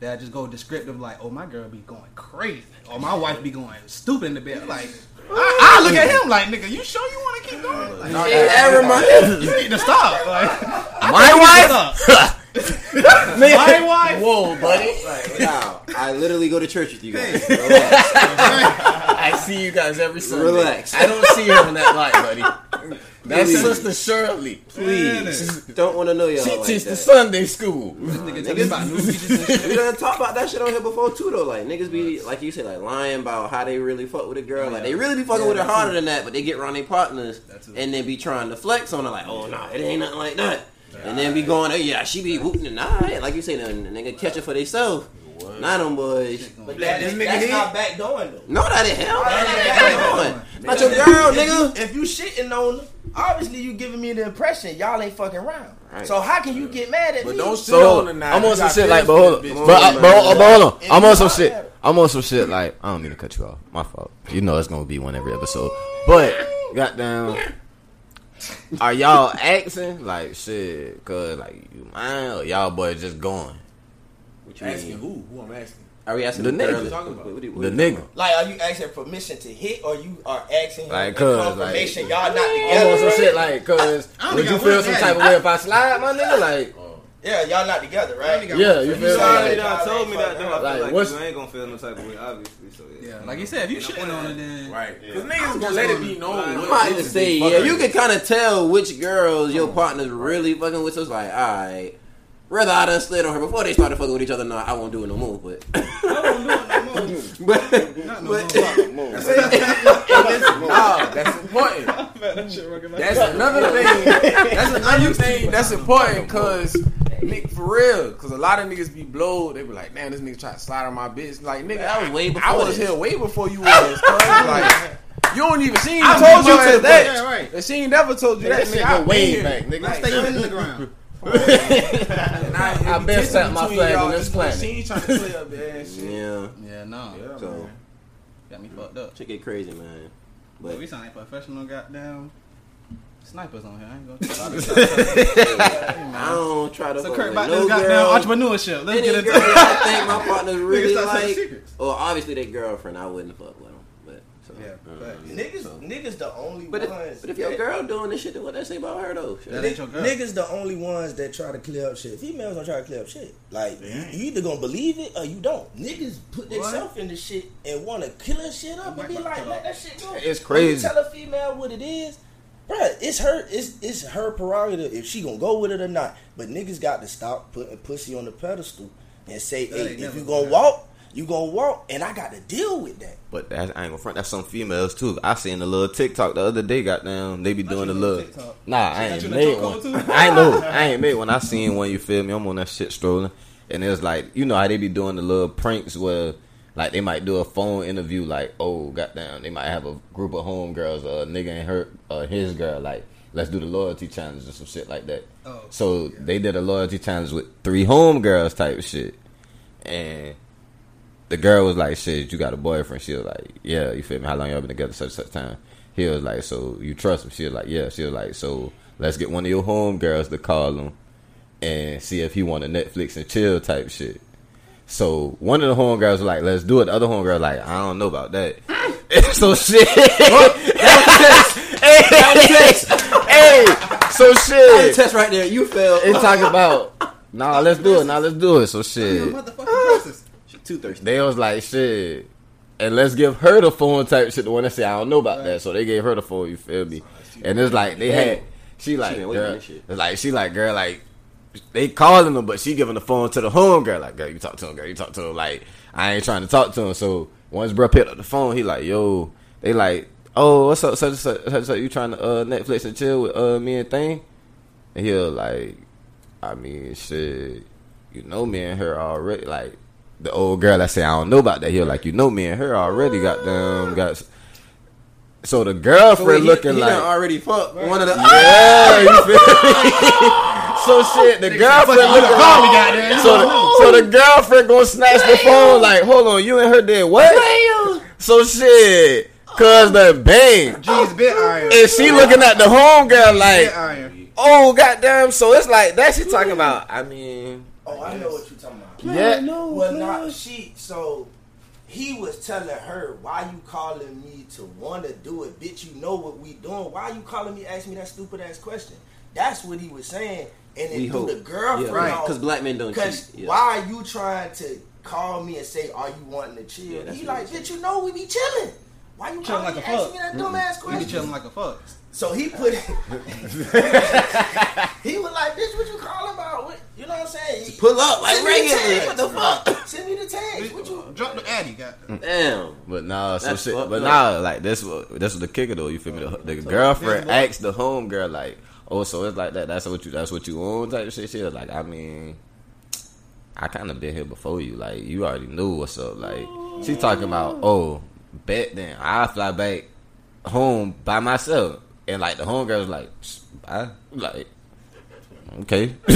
That just go descriptive like, oh my girl be going crazy, or my wife be going stupid in the bed. Like, I, I look at him like, nigga, you sure you want to keep going? Like, Hey, that remind you need to stop. Like, My wife. my wife. Whoa, buddy. Like, wow, I literally go to church with you guys. I see you guys every Sunday. Relax. I don't see her in that light, buddy. That's Sister Shirley. Please, don't want to know y'all She like teach the. Sunday school. Nigga, tell me about new features and shit. We done talked about that shit on here before too, though. Like niggas be like you said, like lying about how they really fuck with a girl. Like they really be fucking Yeah, with her harder too. than that, but they get around their partners and then be trying to flex on her. Like, oh no, it ain't nothing like that. And then be going, oh yeah, she be whooping and nah, like you say, then nigga catch her for themselves. Not them boys. but that, This nigga that's here- not back doing though. No, that ain't hell. Oh, that That ain't Not your girl, If nigga. you, if you shitting on her, obviously you giving me the impression y'all ain't fucking around. Right. So how can you get mad at But me? don't shit So on the night. I'm on some shit like, but hold for on, the but. I, uh, but, uh, but hold on. I'm on some shit. I'm on some shit like I don't mean to cut you off. My fault. You know it's gonna be one every episode. But goddamn, are y'all asking like shit? Cause like you mind or y'all boys just going? What you Asking mean? who? Who I'm asking? Are we asking The the, nigga. girl? What you talking about? What- what- what The you talking nigga. Like, are you asking permission to hit, or you are asking Like, him cuz, confirmation like- y'all not I'm together? on some shit like, cause I don't would you feel some have type of way if I slide, my nigga? Like, oh. Yeah, y'all not together, right? yeah, you friend. feel You me? already Y'all done ain't told me that. Though. I Like, feel like what's- you ain't gonna feel no type of way, obviously. So yeah. Yeah, like you said, if you shitting on it, then Right. Because I'm niggas gonna let it be known. I'm what I'm about to say, yeah, you can kind of tell which girls your partner's really fucking with. So it's like, all right, whether I done slid on her before they started fucking with each other, no, I won't do it no more. But, I won't do it no more. but, Not no but more. No, that's important. That's another thing. That's another thing that's important because, Nick, for real, because a lot of niggas be blowed. They be like, "Damn, this nigga try to slide on my bitch." Like, nigga, That was way I before was this. here way before you was. cuz. Like, You don't even. see. ain't I told you your to that. Yeah, right. And She ain't never told you that. That shit nigga. I go way back, nigga. Like, Stay your feet in the ground. and I, I been you set my flag on this planet. She ain't trying to play up there shit. Yeah. Yeah, no. Yeah, So man. Got me fucked up. shit get crazy, man. But But we sound like professional goddamn snipers on here. I ain't gonna I don't try to So fuck Kurt about no this goddamn girl. entrepreneurship. Let's Any get into girl I think my partner really like. secrets. Well, obviously their girlfriend, I wouldn't fuck with them. But Yeah. Niggas, so. niggas the only But if, ones. but if your that- girl doing this shit, then what they say about her though? That ain't your girl. Niggas the only ones that try to clear up shit. Females don't try to clear up shit. Like you, you either gonna believe it or you don't. Niggas put themselves in the shit and want to kill that shit up and be like, let that shit go. It's When you crazy. tell a female what it is, bruh, it's her. It's it's her prerogative if she gonna go with it or not. But niggas got to stop putting pussy on the pedestal and say, That hey, if you gonna gonna walk, you gonna walk, and I got to deal with that. But that, I ain't gonna front. That's some females too. I seen a little TikTok the other day. Goddamn, they be doing the little. Nah, I ain't you in the made one. I ain't know. I ain't made one. I seen one. You feel me? I'm on that shit strolling, and it's like you know how they be doing the little pranks where. Like they might do a phone interview, like, oh goddamn, they might have a group of homegirls, a nigga and her, uh, his girl, like, let's do the loyalty challenge or some shit like that. Oh, so they did a loyalty challenge with three homegirls type shit, and the girl was like, "Shit, you got a boyfriend?" She was like, "Yeah." You feel me? How long y'all been together? Such such time. He was like, "So you trust him?" She was like, "Yeah." She was like, "So let's get one of your homegirls to call him and see if he want a Netflix and chill type shit." So one of the homegirls was like, "Let's do it." The other homegirl like, "I don't know about that." so shit. hey, so shit. test right there. You failed. They talking about, nah, let's do it. Nah, let's do it. So shit. Too thirsty. They was like, shit. And let's give her the phone type shit. The one that say I don't know about that. So they gave her the phone. You feel me? And it's like they had. She like on girl. shit. It's like she like girl like. They calling them, but she giving the phone to the home girl. Like, girl, you talk to him, girl, you talk to him. Like, I ain't trying to talk to him. So once bro picked up the phone, he like, yo, they like, oh, what's up, such and such, such, and such, you trying to uh, Netflix and chill with uh, me and Thing? And he like, I mean, shit, you know me and her already. Like the old girl that say I don't know about that. He was like, you know me and her already got them ah. got. So the girlfriend he, looking he like done already fucked one of the. yeah, ah! you feel me? so shit, the girlfriend looking Call me, like so the, so the girlfriend gonna snatch the phone like, hold on, you and her did what? So shit, cause the bang, G's bit iron. and she looking at the homegirl like, Bit iron. oh goddamn. So it's like that she talking about. I mean, Oh, I know what you're talking about. Yeah, well, not she. So he was telling her, "Why you calling me to want to do it, bitch? You know what we doing. Why you calling me? Asking me that stupid ass question." That's what he was saying, and then We threw hope. the girlfriend Yeah, right. off. Because black men don't Because cheat. Yeah. why are you trying to call me and say, "Are you wanting to chill?" Yeah, he like, bitch, you know we be chilling. Why you Chilling calling like me a asking fuck. me that dumb ass You be chilling like a fuck. So he put he was like, bitch, what you calling about? What, you know what I'm saying? Pull up like Send me the regularly. What the fuck? Send me the text. What you? Uh, drop the addy, got. Mm. Damn. But nah, so shit. fucked But up. nah, like this was this was the kicker though. You feel me? The, the girlfriend asked the home girl like, "Oh, so it's like that? That's what you that's what you own?" Type of shit. She was like, "I mean, I kind of been here before you. Like you already knew what's up. Like she talking about, oh, bet then I fly back home by myself." And like the home girl was like, "I like." Okay,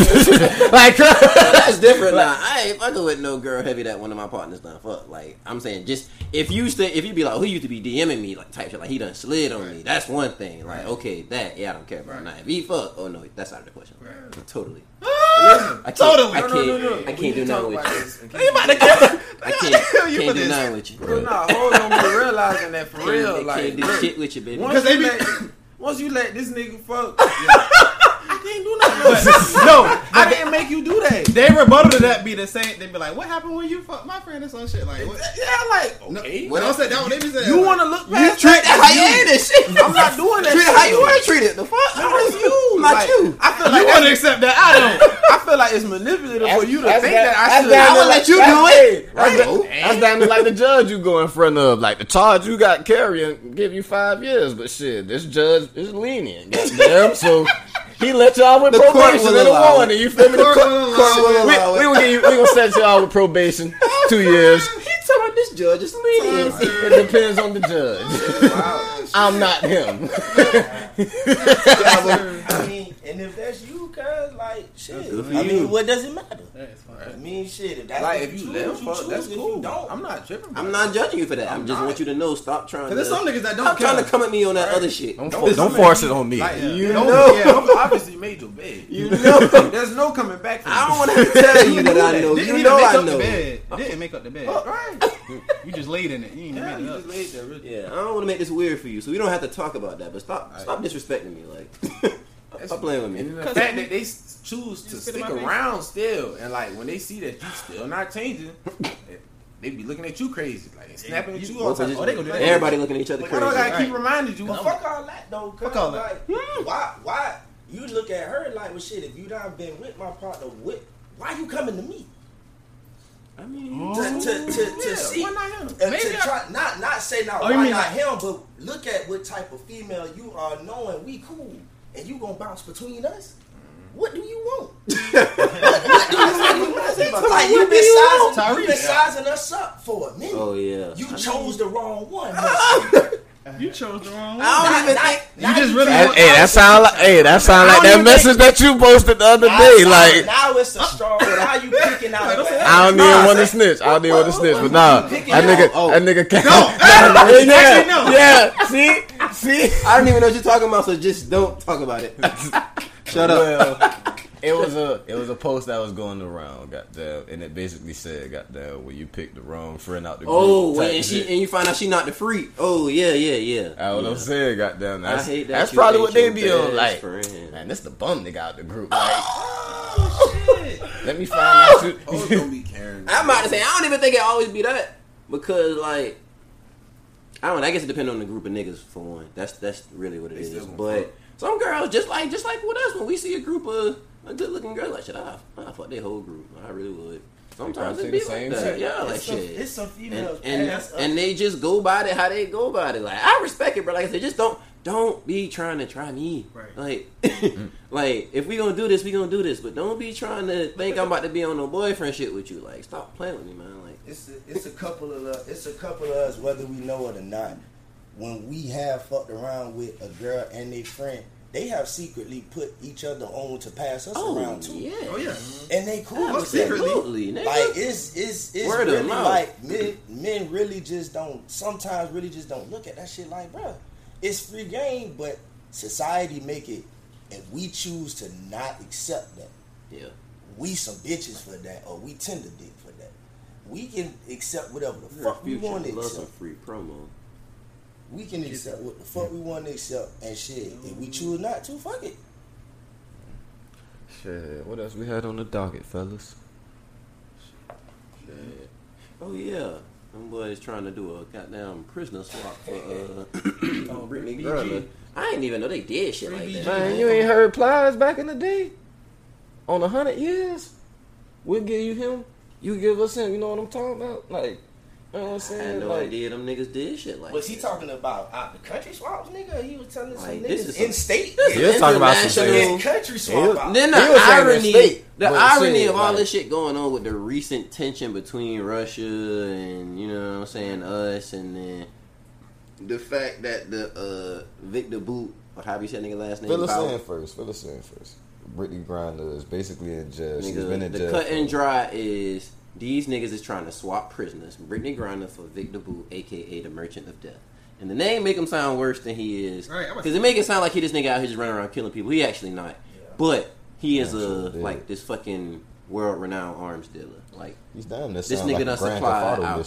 like That's different now. I ain't fucking with no girl heavy that one of my partners done fuck. Like I'm saying, just if you stay, if you be like, who used to be DMing me like type shit, like he done slid on me. That's one thing. Like okay, that yeah, I don't care about. Now if he fuck, oh no, that's out of the question. Totally. I can't, Totally. I No, can't. no, no, no. I can't do can talk nothing about with this. you. Okay. I can't. You Can't do nothing with you. Bro, nah, hold on, but realizing that for Can't, real, like, can't do shit with you, baby. once Because you let, once you let this nigga fuck, I can't do nothing. But, no, I didn't make you do that. they rebuttal to that be the same. They be like, "What happened when you fuck my friend or some shit?" Like, what? Yeah, like, No, okay. what else said that? What they be saying? You like, want to look You past treat that? that how you ain't this shit. I'm not doing that. Treat shit. how you want to treat it. The fuck? That's you, Not Like, you. I feel like You like want to accept that? I don't. I feel like it's manipulative for you to think that- that I should. down I to would like- let you do it. hey, That's, Right. that's down to like the judge you go in front of. Like the charge you got carrying, give you five years. But shit, this judge is lenient. Goddamn, so he let y'all with The probation and a warning. You feel me? The court court- will allow court it. will- we, we, you, we gonna set y'all with probation, two years. He talking about this judge is lenient. It depends on the judge. Wow. I'm not him. I mean, and if that's you, cuz, like, shit. good for I you. mean, what does it matter? That's fine. I mean, shit. If that's Like if you choose, live, you fuck, choose. that's cool. you don't, I'm not tripping. bro. I'm not judging you for that. I'm I'm just want you to know. Stop trying. Cause there's to, some niggas that don't Stop trying to come at me on that other shit. Don't, Don't- don't force it on me. Like, You don't- know. yeah, don't- obviously you made your bed. You know. There's no coming back from I don't want to tell you that I know. Didn't You know make I up know. the bed. Didn't make up the bed. Right. You just laid in it. You ain't Yeah, even you made it up. laid there. Really. Yeah, I don't want to make this weird for you, so we don't have to talk about that. But stop, stop disrespecting me. Like, stop playing with And me. the fact that they s- choose to You spit in stick around still, and like when they see that you still not changing, they be looking at you crazy, like snapping at you all the time. Oh, they gonna do that. Everybody looking at each other crazy. Why do I gotta keep reminding you? But fuck all that though. Cause Fuck all that. Like, why? Why? You look at her like, well, shit. If you not been with my partner, with why you coming to me? I mean, To to to, to Yeah, see. why not him? uh, Maybe to I- try, not not say now Oh, you why mean not like- him, but look at what type of female you are, knowing we cool, and you gonna bounce between us. What do you want? what, what do you want? Like you been sizing, you been sizing us up for a minute. oh yeah. You I chose the wrong one. You chose the wrong one. I don't even Not- think. You just really Hey, want- hey, that sound like hey, that sound like that even message that you posted the other Now day. Like now it's a strong. How you picking out? a bad- I don't even want to snitch. I don't even want to snitch, but nah, that nigga, that nigga can't. Actually, yeah, no. yeah. See, see. I don't even know what you're talking about, so just don't talk about it. Shut up. Well, it was a it was a post that was going around, goddamn, and it basically said, goddamn, when you picked the wrong friend out the group. Oh, wait, and she shit. and you find out she not the freak. Oh yeah, yeah, yeah. That's what yeah. I'm saying, goddamn. That's, I hate that. that's probably what they be on. best Like, friend. man, this the bum nigga out the group. Like, Oh, shit. let me find out. You, Hoes don't be caring. I'm about to say I don't even think it always be that because like I don't know. I guess it depends on the group of niggas for one. That's that's really what it They is. But fuck. some girls just like just like with us when we see a group of a good looking girl like shit, I I fuck their whole group. I really would. Sometimes probably it be say the like same that. shit. Yeah, like it's some, shit. It's some and females. and, ass and they just go about it how they go about it. Like I respect it, but like I said, just don't don't be trying to try me. Right. Like like if we gonna do this, we gonna do this, but don't be trying to think I'm about to be on no boyfriend shit with you. Like stop playing with me, man. Like It's a, it's a couple of us, it's a couple of us, whether we know it or not. When we have fucked around with a girl and their friend, they have secretly put each other on to pass us oh around too, yeah, Oh yeah. and they cool Oh, with that. secretly. absolutely. Like it's it's it's Word really like men men really just don't sometimes really just don't look at that shit like bro, it's free game, but society make it, and we choose to not accept that. yeah. We some bitches for that, or we tender dick for that. We can accept whatever the Your fuck we want to love some free promo. We can accept what the fuck we want to accept and shit. If we choose not to, fuck it. Shit, what else we had on the docket, fellas? Shit. Oh yeah. Them boys trying to do a goddamn prisoner swap for uh Oh, Brittany BG. Griner. I didn't even know they did shit like that. Man, you ain't heard Plies back in the day? On a hundred years? We'll give you him. You give us him. You know what I'm talking about? Like, you know what I'm saying? I had no like, idea them niggas did shit like Was he that. talking about out the country swaps, nigga? He was telling some Like, this niggas in state. He was talking about some International- shit. in country He swap was- Then He the was saying irony, state, the irony shit, of all like- this shit going on with the recent tension between Russia and you know what I'm saying us, and then the fact that the uh, Victor Bout, or how you say nigga last name, Fill us Bout- in first. Fill us in first. Brittany Griner is basically in jail. She's been in the jail. cut for- and dry is these niggas is trying to swap prisoners. Brittany Griner for Victor Bout, aka the Merchant of Death. And the name make him sound worse than he is. Right, Because it make it sound like he this nigga out here just running around killing people. He actually not. But he is Yeah, a did. like this fucking world renowned arms dealer. Like He's down there. this nigga like done a Grand supplied Theft Auto Al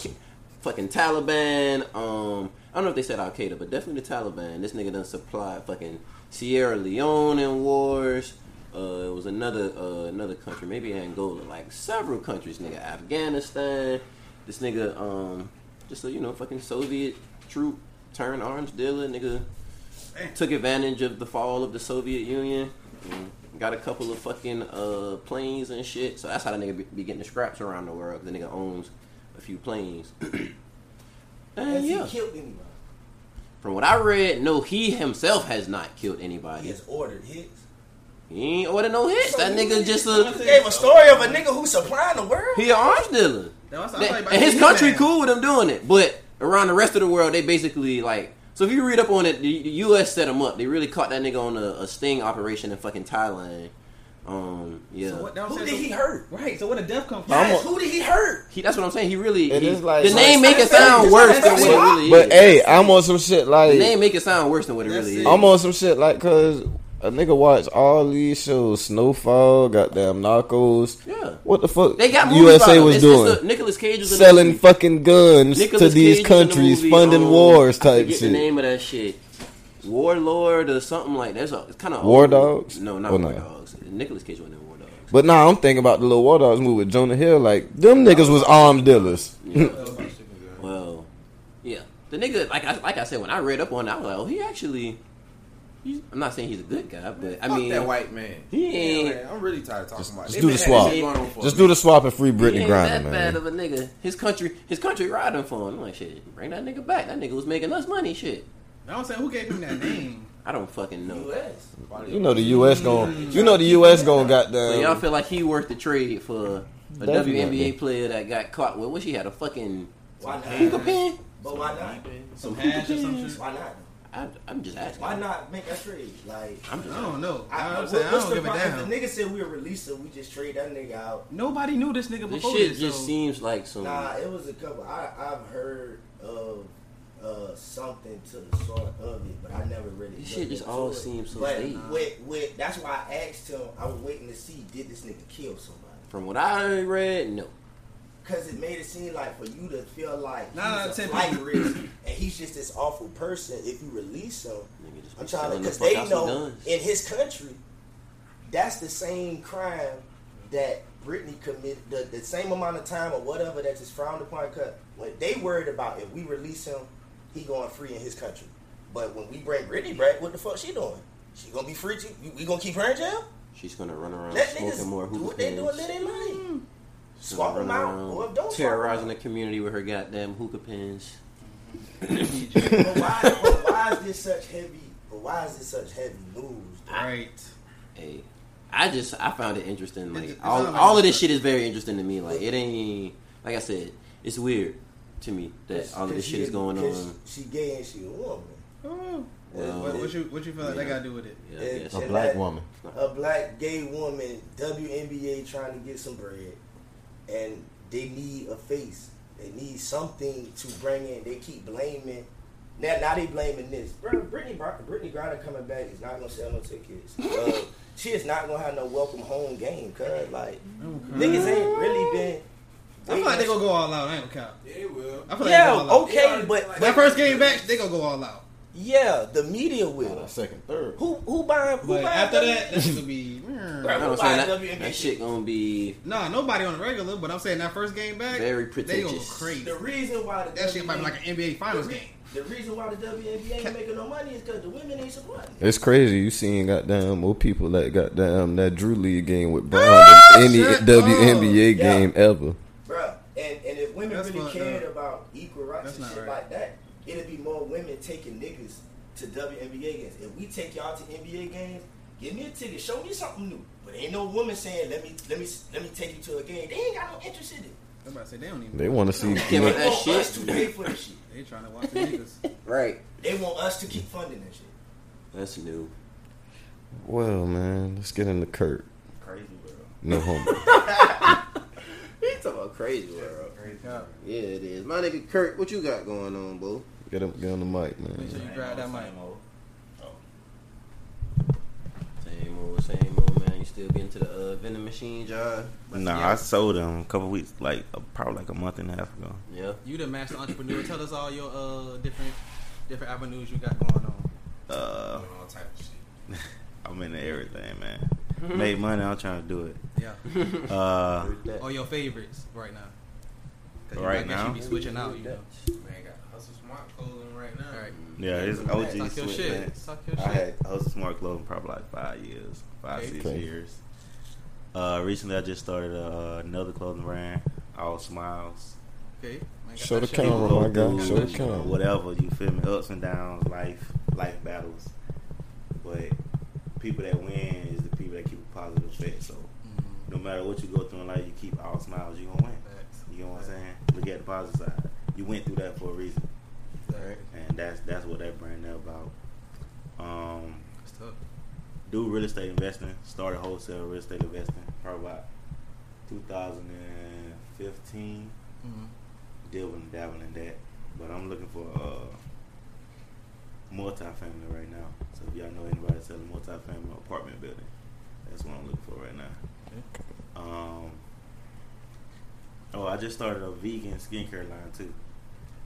fucking Taliban. Um, I don't know if they said Al Qaeda, but definitely the Taliban. This nigga done supply fucking Sierra Leone in wars. Uh, it was another uh, another country, maybe Angola, like several countries, nigga. Afghanistan. This nigga, um, just a you know fucking Soviet troop turned arms dealer, nigga. Took advantage of the fall of the Soviet Union. and Got a couple of fucking uh, planes and shit. So that's how the nigga be, be getting the scraps around the world. The nigga owns a few planes. and Has yeah, he killed anybody? from what I read, no, he himself has not killed He anybody. has ordered hits. He ain't ordered no hits. That nigga just He a gave a story of a nigga who supplying the world. he an arms dealer. That was- I That- thought about and his Hitman. country cool with him doing it, but around the rest of the world, they basically like So if you read up on it, the, the U.S. set him up. They really caught that nigga on a, a sting operation in fucking Thailand. Um, yeah, So what, Who did so- he hurt? Right. So where the death come from? Yes, who did he hurt? he, that's what I'm saying. He really It he- is like- the so name make it sound worse than what it fair. really But is. hey, I'm on some shit like the name make it sound worse than what it really is. I'm on some shit like cause a nigga watch all these shows, Snowfall, goddamn Narcos. Yeah. What the fuck? They got USA was It's- doing the- Nicolas Cage was selling fucking guns Nicolas to these Cage the countries, funding um, wars type shit. the name of that shit. Warlord or something like that. It's kind of War Dogs? No, not Or War no? Dogs. Nicolas Cage wasn't in War Dogs. But now I'm thinking about the little War Dogs movie with Jonah Hill. Like them niggas was armed dealers. Well, yeah, the nigga, like I like I said, when I read up on it, I was like, oh, he actually. He's, I'm not saying he's a good guy, but I Fuck mean, that white man. He Yeah, ain't- man, I'm really tired of talking about. Just it. do the swap. had this going on for a Just do the swap and free he Brittany ain't Griner, that bad man. of a nigga. His country, his country riding for him. I'm like, shit, bring that nigga back. That nigga was making us money. Shit, I'm saying who gave him that name? I don't fucking know. U.S. You know the U.S. going. You know the U.S. going. Got So y'all feel like he worth the trade for a Definitely. WNBA player that got caught with what she had a fucking Why hookah not? pen? But why not? Some hash or some shit? Why not? I, I'm just asking. Why not make that trade? Like, I'm just I don't know. I, I, I, am saying I what's don't the give a damn. If the nigga said we were released him, we just trade that nigga out. Nobody knew this nigga This before shit this. just so- seems like some. Nah, it was a couple. I, I've heard of uh, something to the sort of it, but I never really. This shit just into all it. seems so But fake. with, with, that's why I asked him. I was waiting to see did this nigga kill somebody. From what I read, no. Cause it made it seem like for you to feel like Nah, he's a ten flight people- risk and he's just this awful person. If you release him, just I'm trying to selling the because they know in his country, that's the same crime that Brittany committed. The, the same amount of time or whatever that is just frowned upon. Cut. when they worried about if we release him, he going free in his country. But when we bring Brittany back, what the fuck she doing? She gonna be free too? We, we gonna keep her in jail? She's gonna run around Let smoking niggas more do what they doing. and pens. live their life. Mm. She's Swap them out or don't swap terrorizing the community with her goddamn hookah pens. But why? But why is this such heavy? But why is this such heavy news? though? Right. Hey, I just I found it interesting. Like It's- it's all, not all of this shit is very interesting to me. Like it ain't like I said, it's weird to me that all of this shit is going on. She gay and she a woman. Oh. Well, what, what you what you feel like they yeah. gotta do with it? Yeah, I Yeah, guess. A black that- woman. A black gay woman, WNBA trying to get some bread, and they need a face. They need something to bring in. They keep blaming. Now, now they blaming this. Bro, Brittany, Br- Brittany Griner coming back is not gonna sell no tickets. Uh, she is not gonna have no welcome home game. Cause like niggas ain't really been. I feel like they gonna go all out. I ain't gonna count. Yeah, they will. I feel like Yeah, they go all out. okay, but, That first game back, they gonna go all out. Yeah, the media will. Second, third. Who who buying? Who But buying after W- that, that shit gonna be. You Right. know I'm Who saying? That, WNBA? that shit gonna be Nah, nobody on the regular, but I'm saying that first game back, Very They gonna go pretentious. crazy. The reason why the That shit might be like an NBA Finals the, re- game. the reason why the WNBA ain't making no money is because the women ain't supporting. It's crazy. You seen goddamn more people that goddamn that Drew League game with ah, Brown than any oh. shut WNBA up. Yeah. game ever. Bruh, and, and if women That's really cared up. about equal rights That's and shit right. like that, it'd be more women taking niggas to WNBA games. If we take y'all to NBA games, give me a ticket, show me something new. But ain't no woman saying, let me let me let me take you to a game. They ain't got no interest in it. I'm about to say they don't even. They want to see. Yeah, but They that want shit- us to pay for this shit. They trying to watch the niggas. right. They want us to keep funding that shit. That's new. Well, man, let's get into Kurt. Crazy world. No homo. He talking about crazy world. Yeah, it is. My nigga Kurt, what you got going on, boo? Get him, get on the mic, man. Make man. sure you grab that mic. Same old, same old, man. You still getting to the uh, vending machine job? Nah, I sold them a couple weeks, like uh, probably like a month and a half ago. Yeah. You the master entrepreneur. Tell us all your uh different different avenues you got going on. Uh, Doing all type of shit. I'm into everything, man. Made money. I'm trying to do it. Yeah. Uh, or your favorites right now. 'Cause you, Right I guess now? You be switching out, you know. Man, got hustle smart clothing right now. All right. yeah, it's Talk OG your shit. man. Talk your I shit. had Hustle Smart Clothing probably like five years, five Okay. six Okay. years. Uh, recently, I just started uh, another clothing brand, All Smiles. Okay. Man, Show the camera, my guy. Show the camera. Whatever you feel me, ups and downs, life, life battles. But people that win is the people that keep a positive effect. So Mhm. no matter what you go through in life, you keep all smiles, you gonna win. Facts. You know what I'm saying? Look at the positive side. You went through that for a reason. Alright. and that's that's what that brand is about. Um, do real estate investing. Started wholesale real estate investing probably about 2015. Mhm. Dabbling, dabbling in that, but I'm looking for uh, multi-family right now. So if y'all know anybody selling multi-family apartment building, that's what I'm looking for right now. Um, oh, I just started a vegan skincare line too.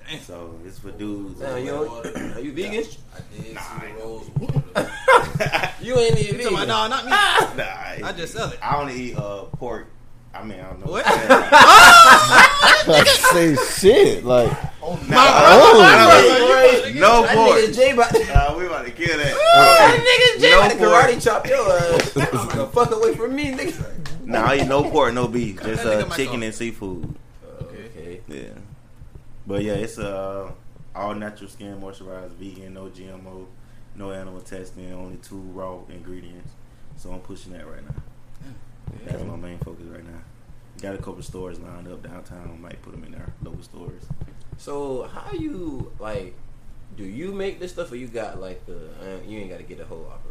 Damn. So it's for dudes. Now, you are you vegan? I did see the rose water. You ain't even vegan. about, no, not me. Nah, I just sell it. I only eat uh pork. I mean, I don't know. What? Like, say shit. Like, Nah, Oh. I don't eat- no That pork. nigga about to, Nah, we about to kill that. that nigga Jay No about pork. karate chop your ass. the fuck away from me, nigga. Nah, I eat no pork, no beef, just uh, chicken and seafood. Okay. Yeah, but yeah, it's uh all natural skin moisturized, vegan, no GMO, no animal testing, only two raw ingredients. So I'm pushing that right now. That's my main focus right now. Got a couple stores lined up downtown. Might put them in there, local stores. So how you like? Do you make this stuff, or you got like the? Uh, you ain't got to get the whole operation.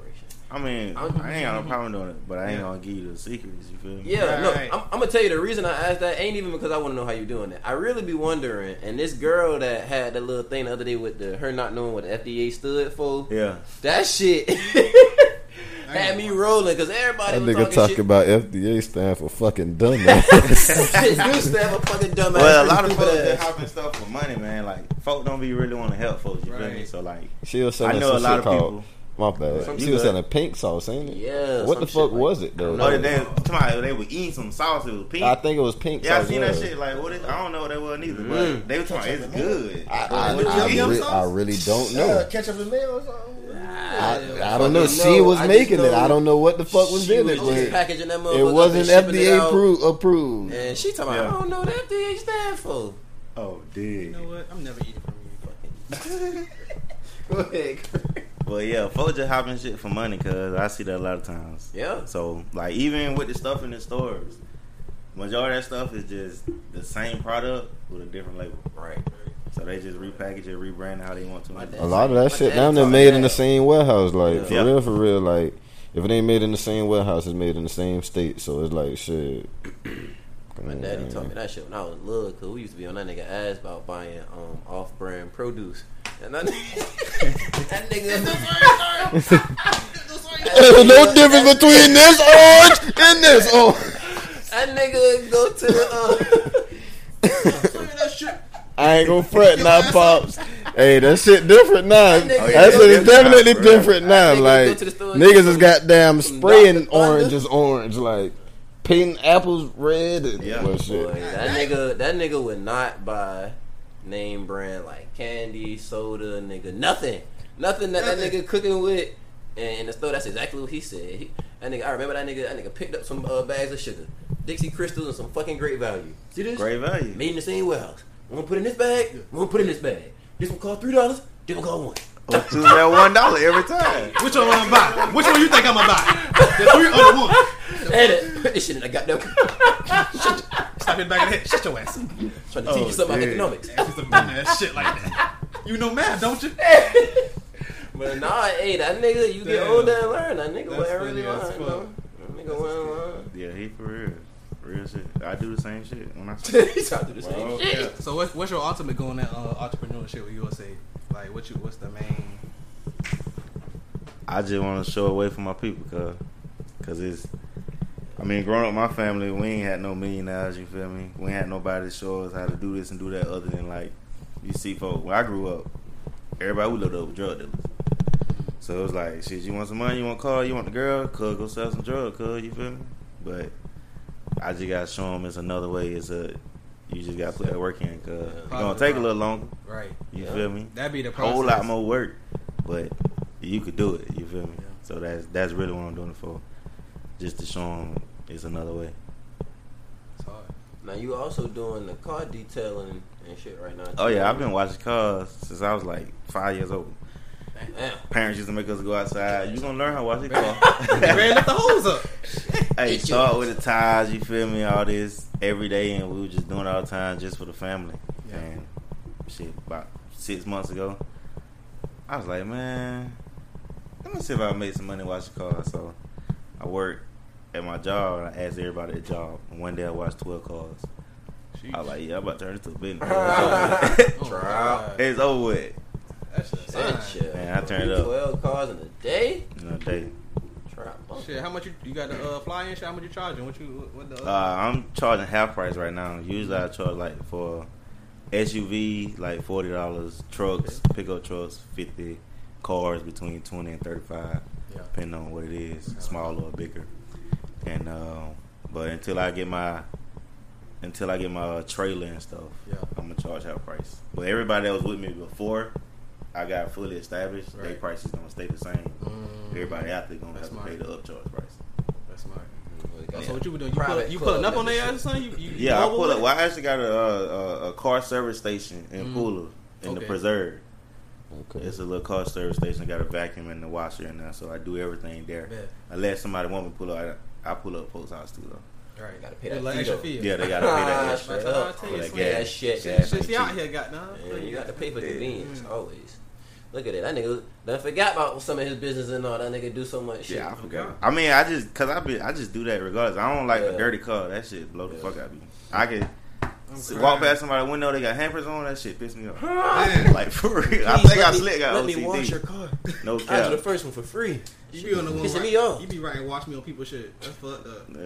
I mean, I'm- I ain't got no problem doing it, but I ain't Yeah. gonna give you the secrets. You feel me? Yeah, no, I'm, I'm gonna tell you the reason I asked that ain't even because I want to know how you doing it. I really be wondering. And this girl that had that little thing the other day with the her not knowing what the FDA stood for, Yeah. that shit had me rolling because everybody that was nigga talking talk shit. about FDA stand for fucking dumbass. Shit, you stand for fucking dumbass. Well, a lot of stupid folks ass. that hopping stuff for money, man. Like, folk don't be really want to help folks. You feel me? So like, she was I selling know a lot of called. people. My bad. Some she you was good. selling pink sauce, ain't it? Yeah. What the fuck shit was it though? Oh, they, come they were eating some sauce. It was pink. I think it was pink yeah, I seen yeah. that shit. Like, what is? I don't know what that was neither, Mm. but they were talking. It's good. I, I, What I, you re- I really don't Uh, know. ketchup and mayo or something. I, I don't know. fucking She was I making it. I don't know what the fuck was She in was it, just packaging that it wasn't and it FDA out. approved. And she talking about, Yeah. I don't know what FDA stand for. Oh, dude. You know what? I'm never eating from you. Go ahead. But yeah, folks just hopping shit for money, cause I see that a lot of times. Yeah. So like, even with the stuff in the stores, majority of that stuff is just the same product with a different label. Right. So they just repackage it, rebrand it how they want to. My A lot of that My shit daddy down there made me in the same warehouse. Like for Yeah. real, for real. Like if it ain't made in the same warehouse, it's made in the same state. So it's like shit. My daddy taught me that shit when I was little, cause we used to be on that nigga ass about buying um off-brand produce, and that, that nigga. There's no difference between this orange and this orange. That nigga go to the. Uh, I ain't gonna fret now, pops. Hey, that shit different now. That nigga- That shit is definitely now, bro. different now. Like go to the store and niggas get is some- goddamn spraying Dr. Thunder. orange as orange, like painting apples red and Yeah. well, Boy, that nigga, that nigga would not buy name brand like candy, soda, nigga, nothing, nothing that that nigga cooking with. And in the store, that's exactly what he said. He, that nigga, I remember that nigga. That nigga picked up some uh, bags of sugar, Dixie crystals, and some fucking great value. See this? Great value. Made in the same warehouse. I'm gonna put in this bag. I'm gonna put in this bag. This one cost three dollars. This one cost one. Oh, two that one dollar every time. Which one I'm gonna buy? Which one you think I'm gonna buy? The three or the one? And it, put this shit in the goddamn. Slap it back in the head. Shut your ass. Trying to teach you something about economics. Ask you some dumbass shit like that. You know math, don't you? But nah, hey, that nigga, you get Damn. older and learn. That nigga That's wasn't really funny fuck. though. That nigga wasn't lying. Yeah, he for real. Real shit. I do the same shit when I. He's trying to do the same Well, shit. yeah. So what's, what's your ultimate goal in that uh, entrepreneurship? What you gonna say? Like what you? What's the main? I just want to show away from my people, cause, cause it's. I mean, growing up, my family, we ain't had no millionaires. You feel me? We ain't had nobody to show us how to do this and do that, other than like you see, folks. When I grew up, everybody we lived up with drug dealers. So it was like, shit, you want some money? You want a car? You want the girl? Cuz go sell some drugs, cuz you feel me? But I just gotta show them it's another way. It's a you just gotta put that work in, cuz it's gonna take a little longer. Right. You Yeah. feel me? That'd be the a process. whole lot more work, but you could do it. You feel me? So that's that's really what I'm doing it for, just to show them it's another way. It's hard. Now you also doing the car detailing and shit right now. Oh yeah. I've been watching cars since I was like five years old. Damn. Parents used to make us go outside. You gonna learn how to wash your car? To lift the hose up. hey, start with the tires. You feel me? All this every day, and we were just doing it all the time just for the family. Yeah. And shit, about six months ago. I was like, man, let me see if I can make some money watching cars. So I worked at my job and I asked everybody at the job. And one day I watched 12 cars. I was like, yeah, I'm about to turn this to a business. Trial. it's over with. That's just That fine. shit. Man, I turned it up. Twelve cars in a day. You know, they, Trap. Shit, how much you, you got the uh, fly in? Shit, how much you charging? What you what the? uh, I'm charging half price right now. Usually I charge like for SUV like forty dollars, trucks, pickup trucks fifty, cars between twenty and thirty five, Yeah. depending on what it is, smaller or bigger. And uh, but until I get my until I get my uh, trailer and stuff, Yeah. I'm gonna charge half price. But everybody that was with me before I got fully established, their Right. price is gonna stay the same. Everybody out there gonna That's have to pay the upcharge price. That's smart. Yeah. So what you been doing? You, Private pull, you pulling up on their membership. ass or something? You, you, you Yeah, I mobile pull up. Well, I actually got a, a, a car service station in Mm. Pula in the preserve. Okay. It's a little car service station. Got a vacuum and the washer in there, so I do everything there. Bet. Unless somebody want me to pull up, I, I pull up folks' house too though. Right. Gotta pay that like fee, extra fee. Yeah, they gotta pay that extra. straight That's up. what I tell you. that Yeah, gas. that shit. Shit, gas shit, ain't out cheap. here, goddamn. Yeah, you got to pay for Yeah. convenience always. Look at it. That nigga done forgot about some of his business and all. That nigga do so much shit. Yeah, I forgot. I mean, I just cause I be I just do that regardless. I don't like Yeah. a dirty car. That shit blow the Yeah. fuck out of me. I can I'm s- crying. walk past somebody's window. They got hampers on. That shit piss me off. Like for real. I Please, think let I me- slick got Let OCD. me wash your car. No I do the first one for free. you be on the one Pissing right, me off. You be writing watch me on people's shit. That's fucked up. Yeah,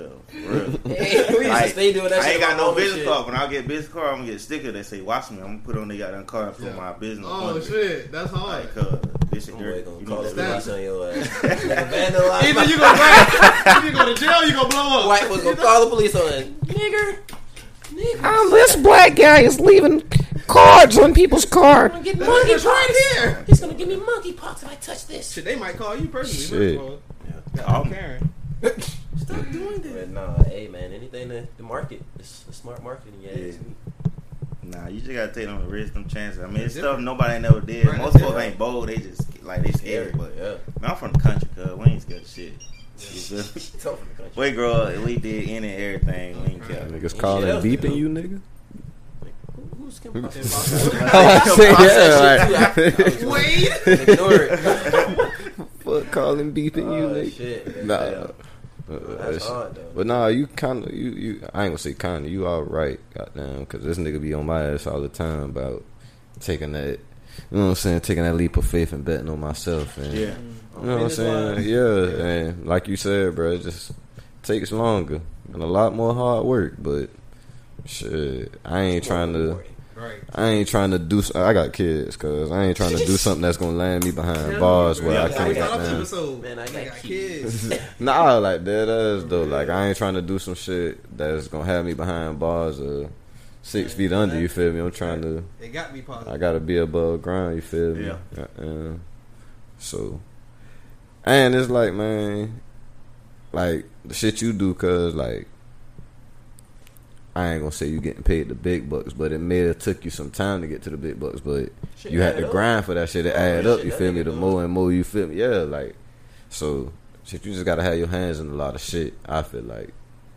for. Hey, we used to Like, stay doing that I ain't got no my business shit. card. When I get business card, I'm gonna get a sticker that say "Watch me." I'm gonna put on the goddamn car and put Yeah. my business. Oh under it. shit, that's hard. Like, uh, this shit Boy, dirty. gonna You call need the to Stop. police on your ass. Nigga vandalize Either you gonna right, either you go to jail, you gonna blow up. White was gonna call the police on it. Nigger. Nigger. Um, this black guy is leaving cards on people's car. gonna get monkey right here. He's gonna give me monkey pox if I touch this. Shit, they might call you personally. Shit. First of all. Call Goddamn me. Karen. Stop doing that. But nah, hey man, anything that the market, it's a smart marketing. Yeah, Yeah. it's me. Nah, you just gotta take them risk, them chances. I mean, it's Yeah, stuff nobody ain't never did. Right, Most that's folks ain't bold. They just like they scared. But yeah. man, I'm from the country, cuz we ain't scared of shit. You feel me? Tough in the country. We grew up, we did any and everything. We ain't care. Niggas Shit calling else, beeping you, nigga. Who- Who's Kim Who- Possible? I say, yeah, Wait. Wade. Ignore it. Fuck calling beeping you, Oh, nigga. shit. Nah. Yeah. Uh, That's that's- hard though. But nah, you kind of you you. I ain't gonna say kind of. You all right, goddamn, because this nigga be on my ass all the time about taking that. You know what I'm saying? Taking that leap of faith and betting on myself. And, Yeah. You know what I'm saying? Yeah, and like you said, bro, it just takes longer and a lot more hard work. But shit, I ain't trying to. Right. I ain't trying to do. s- I got kids, cause I ain't trying to do something that's gonna land me behind bars where I can't we get got off down. episode. Man, I They got kids. Nah, like that is though. Like I ain't trying to do some shit that's gonna have me behind bars or six feet under. You feel me? I'm trying to. They got me positive. I gotta be above ground. You feel me? Yeah. Uh, so, and it's like, man, like the shit you do, cause like. I ain't gonna say you getting paid the big bucks, but it may have took you some time to get to the big bucks, but Shit you had to up. grind for that shit to Oh, add shit, up. You feel me? The more and more you feel me, yeah, like so. Shit, you just gotta have your hands in a lot of shit. I feel like.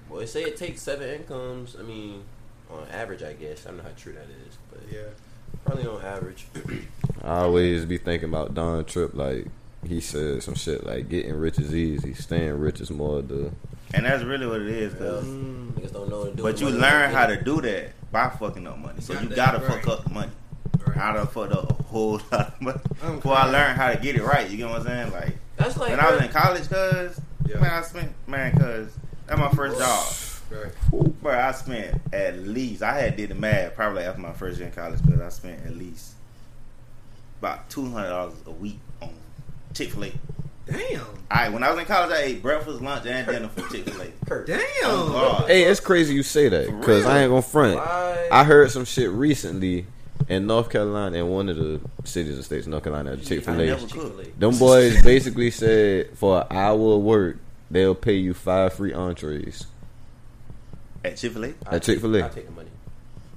Well, they say it takes seven incomes. I mean, on average, I guess. I don't know how true that is, but Yeah. probably on average. I always be thinking about Don Trip, like he said some shit like getting rich is easy, staying rich is more the. And that's really what it is, Yeah. cause mm. Niggas don't know what to do. but you learn how to do that by fucking up money. So you Goddamn gotta right. fuck up the money. Right. I done fucked up a whole lot of money I'm before I learned how to get it right. You get what I'm saying? Like That's like when I was in college, cuz Yeah. man, I spent man, cuz that's my first job. Right. Bro, I spent at least I had did the math probably after my first year in college, but I spent at least about two hundred dollars a week on Chick Fil A. Damn. All right, when I was in college, I ate breakfast, lunch, and dinner from Chick Fil A. Kurt. Damn. Oh, Hey, it's crazy you say that because real? I ain't gonna front. Why? I heard some shit recently in North Carolina, in one of the cities or states, North Carolina, Chick Fil I A. never Chick-fil-A. Them boys basically said for an hour of work, they'll pay you five free entrees At Chick Fil A. I at Chick Fil A.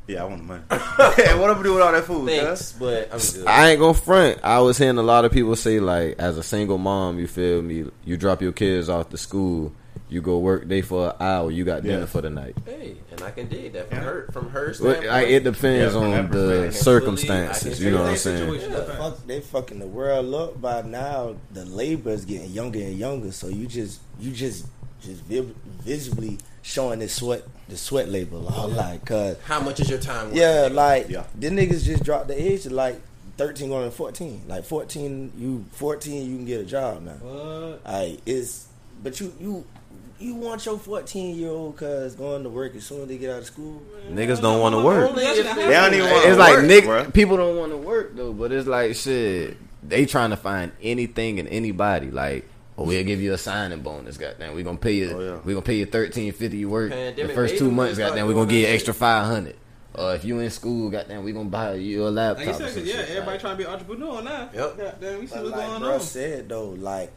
take the money. Yeah, I want the money. what am I do with all that food? Thanks, cuz? but I'm good. I ain't gonna front. I was hearing a lot of people say like, as a single mom, you feel me? You drop your kids off to school, You go work day for an hour. You got dinner Yeah. for the night. Hey, and I can dig that from Yeah. her. From her Well, standpoint. like, it depends Yeah, on the circumstances. You know what I'm saying? situation. Yeah. Fuck, they fucking the world up by now. The labor is getting younger and younger, so you just you just just vi- visibly showing the sweat the sweat labor all like cause How much is your time? worth? yeah like Yeah. the niggas just dropped the age to like thirteen going to fourteen. Like fourteen, you fourteen you can get a job now. What? Like it's but you you. You want your 14 year old cuz going to work as soon as they get out of school? Niggas don't want to work. Only They don't even want It's like work, Nick. bruh. People don't want to work though, but it's like shit. They trying to find anything and anybody. Like, oh, we'll give you a signing bonus. Goddamn, We're gonna pay you. Oh, yeah. We gonna pay you thirteen fifty. You work the first two months. start Goddamn, we're gonna give you extra five hundred. Or if you in school, goddamn, we gonna buy you a laptop. Like you said, yeah, shit. everybody Like, trying to be an entrepreneur now. Yep. Goddamn, we see But what's like going bro on. said though, like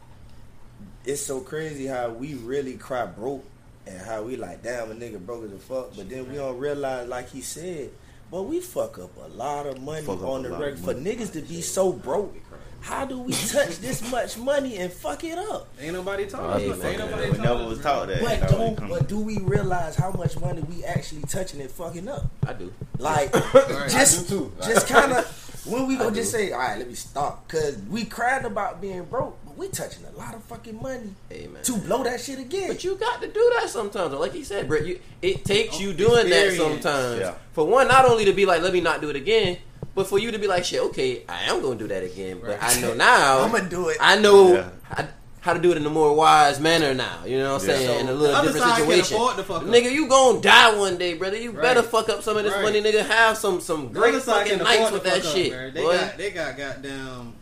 it's so crazy how we really cry broke and how we like, damn, a nigga broke as a fuck, but then we don't realize, like he said, but we fuck up a lot of money Fuck on the record for niggas to be so broke. How do we touch this much money and fuck it up? Ain't nobody Oh, talking. Hey, Ain't man. nobody We talking. never was taught that. But don't, but do we realize how much money we actually touching and fucking up? I do. Like, Right. just, I do just kind of when we I gonna just say, all right, let me stop, cause we crying about being broke, but we touching a lot of fucking money Hey man. to blow that shit again. But you got to do that sometimes. Like he said, Brett, you, it takes oh, you doing that sometimes. Yeah. For one, not only to be like, let me not do it again, but for you to be like, shit, okay, I am going to do that again. But I know now. I'm gonna do it. I know Yeah. how, how to do it in a more wise manner now. You know what I'm Yeah. saying? So, in a little different situation. afford to fuck up. Nigga, you gonna die one day, brother. You Right. better fuck up some of this Right. money, nigga. Have some some The great fucking can nights with that fuck shit. Up, man. They boy. got they got goddamn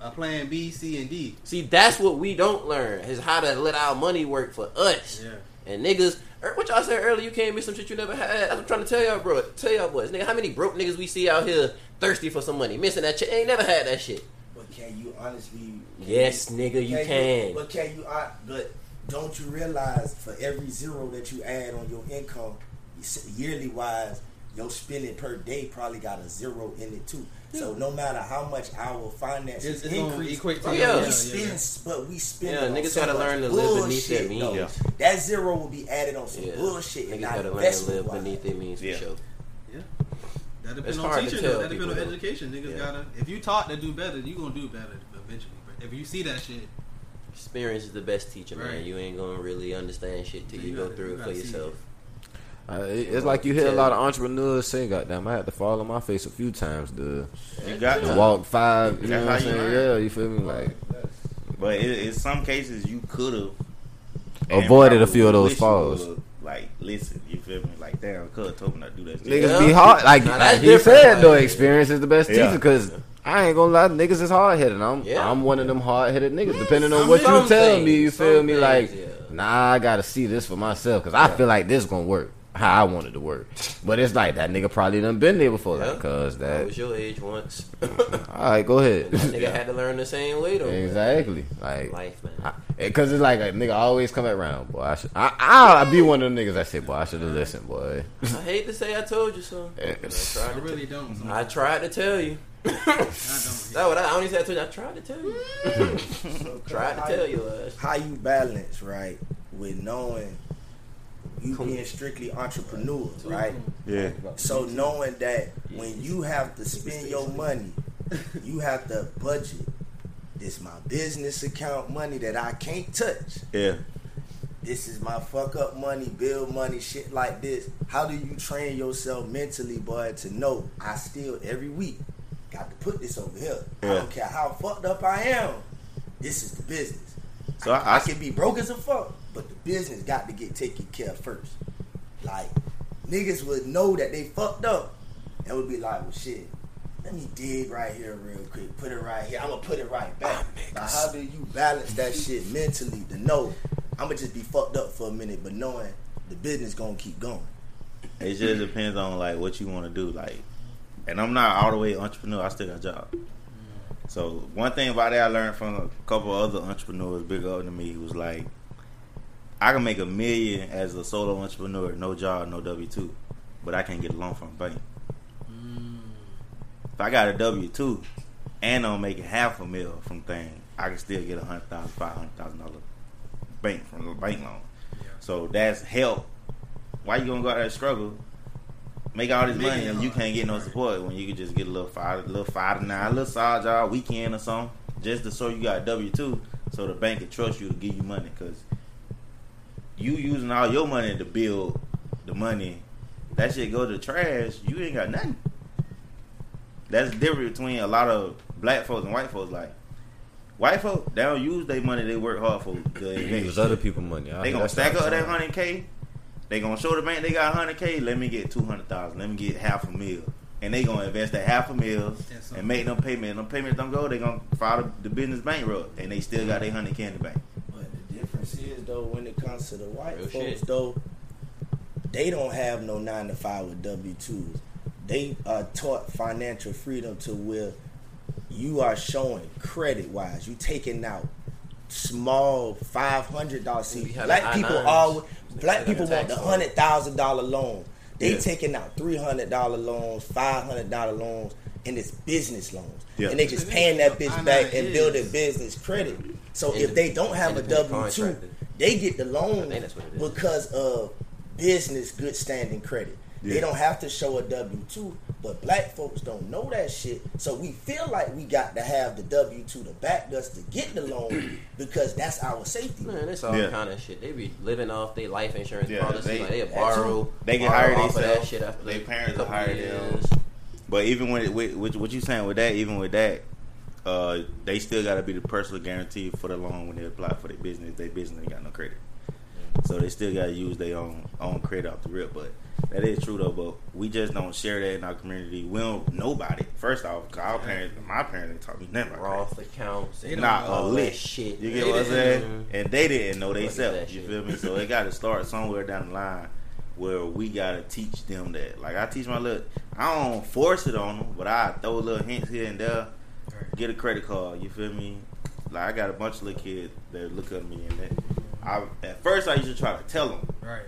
a plan B, C, and D. See, that's what we don't learn is how to let our money work for us. Yeah. And niggas, er, what y'all said earlier, you can't be some shit you never had. I'm trying to tell y'all, bro. Tell y'all boys, nigga, how many broke niggas we see out here thirsty for some money, missing that shit, ain't never had that shit. But can you honestly? Yes, nigga, you can. but can you? hon- But don't you realize for every zero that you add on your income, yearly wise, your spending per day probably got a zero in it too. So no matter how much our finances It's, it's increase, equate to yeah. we spend, yeah. but we spend. Yeah, on niggas so gotta learn to live beneath bullshit, their means. Yeah. That zero will be added on some Yeah. bullshit and Niggas not gotta learn to investment. live beneath their means Yeah. for sure. That It's depends on hard to teaching. though. That depends on education. Niggas Yeah. gotta. If you taught to do better, you gonna do better eventually. But if you see that shit, Experience is the best teacher, man. You ain't gonna really understand shit till you, you go gotta- through you it for gotta see yourself. Uh, it- it's like you hear a lot of entrepreneurs say, "Goddamn, I had to fall on my face a few times to, You got to to walk five. You That's know what I'm how you saying? learn. Yeah, you feel me? Like But it, in some cases, you could have Avoided a few of those falls. Like, listen, you feel me? Like, damn, could told me not to do that. shit. niggas Yeah. be hard. Like, Nah, like he said, like- though, experience is the best Yeah. teacher. Because I ain't gonna lie, niggas is hard headed. I'm Yeah. I'm one of them hard headed niggas. Depending on what you some tell me, you feel me? things, like, yeah. nah, I gotta see this for myself because I feel like this gonna work how I wanted to work. But it's like that nigga probably done been there before, Yeah. like, cause I that. was your age once. All right, go ahead. That nigga had to learn the same way though. man. exactly. Like, Life, man. because it's like a nigga always come around, boy. I should. I I I be one of them niggas that say, boy, I should have listened, boy. I hate to say I told you so. I I tried to, really don't. I tried to tell you. I don't. That what I, I only said I told you. I tried to tell you. tried to tell you. How you balance right with knowing you being strictly entrepreneur, right? Yeah. So knowing that when you have to spend your money, you have to budget. This my business account money that I can't touch. Yeah. This is my fuck up money, bill money, shit like this. How do you train yourself mentally, boy, to know I still every week got to put this over here. I don't care how fucked up I am. This is the business. So I, I- I can be broke as a fuck, but the business got to get taken care of first. Like niggas would know that they fucked up and would be like, well, shit. Let me dig right here real quick. Put it right here. I'm gonna put it right back. Now, how do you balance that shit mentally to know I'm gonna just be fucked up for a minute, but knowing the business gonna keep going? It just depends on like what you want to do. Like, and I'm not all the way entrepreneur. I still got a job. So one thing about that I learned from a couple other entrepreneurs bigger up than me was like, I can make a million as a solo entrepreneur, no job, no W two, but I can't get a loan from a bank. Mm. If I got a W two and I'm making half a mil from thing, I can still get a hundred thousand, five hundred thousand dollar bank from the bank loan. So that's help. Why you gonna go out there and struggle? Make all this Make money and you can't get no support when you can just get a little five, a little five to nine, a little side job weekend or something, just to show you got W two, so the bank can trust you to give you money because you using all your money to build the money. That shit go to trash. You ain't got nothing. That's the difference between a lot of black folks and white folks. Like white folks, they don't use their money. They work hard for. to invest. Use other people money. I They gonna stack up that hundred k. They gonna show the bank they got hundred k. Let me get two hundred thousand. Let me get half a mil, and they gonna invest that half a mil And make them payments. Them payments don't go. They gonna file the, the business bankrupt, and they still got their hundred k in the bank. Difference is though, when it comes to the white Real folks shit. though, they don't have no nine to five with W twos. They are taught financial freedom to where you are showing credit wise. You taking out small five hundred dollar see black people all black people want the hundred thousand dollar loan. They Yeah. taking out three hundred dollar loans, five hundred dollar loans, and it's business loans. Yeah. And they just paying that bitch I-9 back and building business credit. So if they don't have a W two, they get the loan think that's what it is. because of business good standing credit. They don't have to show a W two, but black folks don't know that shit. So we feel like we got to have the W two to back us to get the loan because that's our safety. Man, it's all Yeah. kind of shit. They be living off their life insurance Yeah, policy. they- like they borrow. They get hired off of that shit after Their parents will couple hire years. them. But even when it, with, with what you saying with that, even with that, uh, they still got to be the personal guarantee for the loan when they apply for their business. Their business ain't got no credit, so they still got to use their own own credit off the rip. But that is true though. But we just don't share that in our community. We don't know about it. First off, our parents, my parents, ain't taught me nothing about Roth credit. accounts. They don't a lick. shit. You get They what I'm saying? And they didn't know they self. You feel me? So it got to start somewhere down the line where we got to teach them that. Like I teach my little, I don't force it on them, but I throw a little hints here and there. Get a credit card. You feel me? Like I got a bunch of little kids that look at me and that. I at first I used to try to tell them, Right.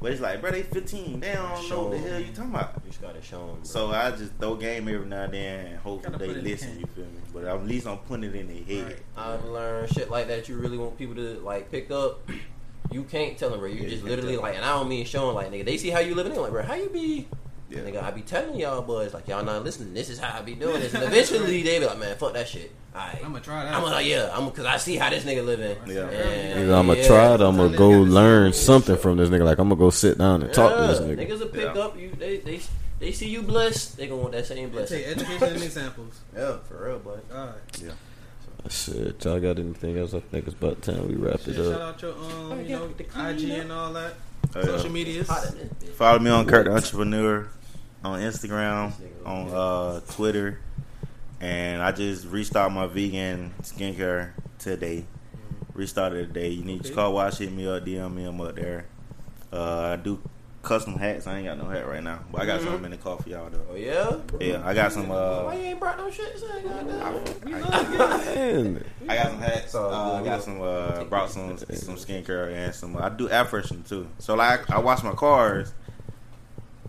but it's like, bro, they 15. They don't know what the hell you talking about. You just gotta show them. So I just throw game every now and then, and hopefully they put it in listen. You feel me? But at least I'm putting it in their head. Right. I've learned shit like that. You really want people to like pick up. You can't tell them, bro. You Yeah, just can't literally like, and I don't mean showing like, nigga. They see how you living. They like, bro, how you be? Yeah. Nigga, I be telling y'all boys like, y'all not listening. This is how I be doing this. And eventually they be like, man, fuck that shit. Alright. I'm gonna try that. I'm gonna like, yeah, I'm because I see how this nigga living. Yeah. And, Nigga, I'm gonna yeah. try it. I'm gonna go learn something from this nigga. Like I'm gonna go sit down and talk to this nigga. Niggas will pick Yeah. up you. They they they see you blessed. They gonna want that same blessing. Take education and examples. Yeah, for real, boy. All right. Shit, y'all got anything else? I think it's about time we wrap Shit, it up. shout out your um, you know, the IG and all that. Oh, yeah. Social medias. Hot in this bitch. Follow me on Kurt the Entrepreneur on Instagram, on uh, Twitter, and I just restarted my vegan skincare today. Restarted today. You need Okay. to call wash hit me up, DM me, I'm up there. Uh, I do custom hats. I ain't got no hat right now, but I got something in the car for y'all though. Oh yeah. Yeah, I got some. Why Uh, you ain't brought no shit? Son? Goddamn. Man, I got some hats. Uh, I got some. Uh, brought some some skincare and some. I do air freshener too. So like, I wash my cars,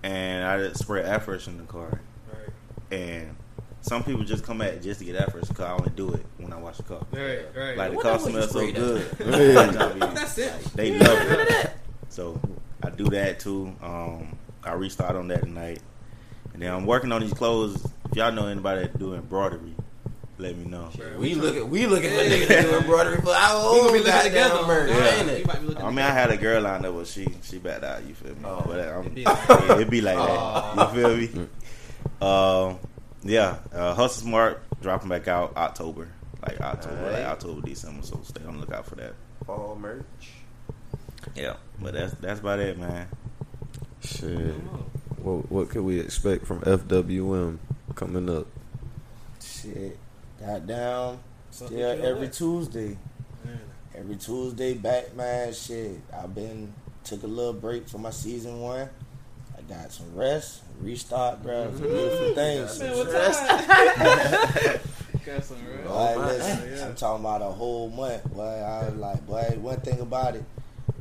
and I just spray air freshener in the car. Right. and some people just come at it just to get air freshener because I only do it when I wash the car. Right, right. Like the What car that smells so good. Yeah. I mean, That's it. they love it. So I do that too. Um, I restart on that tonight, and then I'm working on these clothes. If y'all know anybody that do embroidery, let me know. We looking, we looking for niggas to do embroidery for our We gonna own be looking goddamn together. merch, Yeah. ain't You it? might be I mean, I had a girl lined up, but she she backed out. You feel me? Oh. but um, It be yeah, like it be like that. You feel me? Um, yeah. Uh, Hustle Smart dropping back out October, like October, like Alright. October, December. So stay on the lookout for that. Fall merch. Yeah, but that's that's about it, man. shit. What what could we expect from FWM coming up? Shit, goddamn. Something Still every like. Tuesday. Man. Every Tuesday back, man. Shit, I've been took a little break for my season one. I got some rest, restart, bro. It's a beautiful mm-hmm. things. Man, Some rest. Got some right. Boy, oh my listen, God. I'm talking about a whole month. Boy, I was like, boy, one thing about it,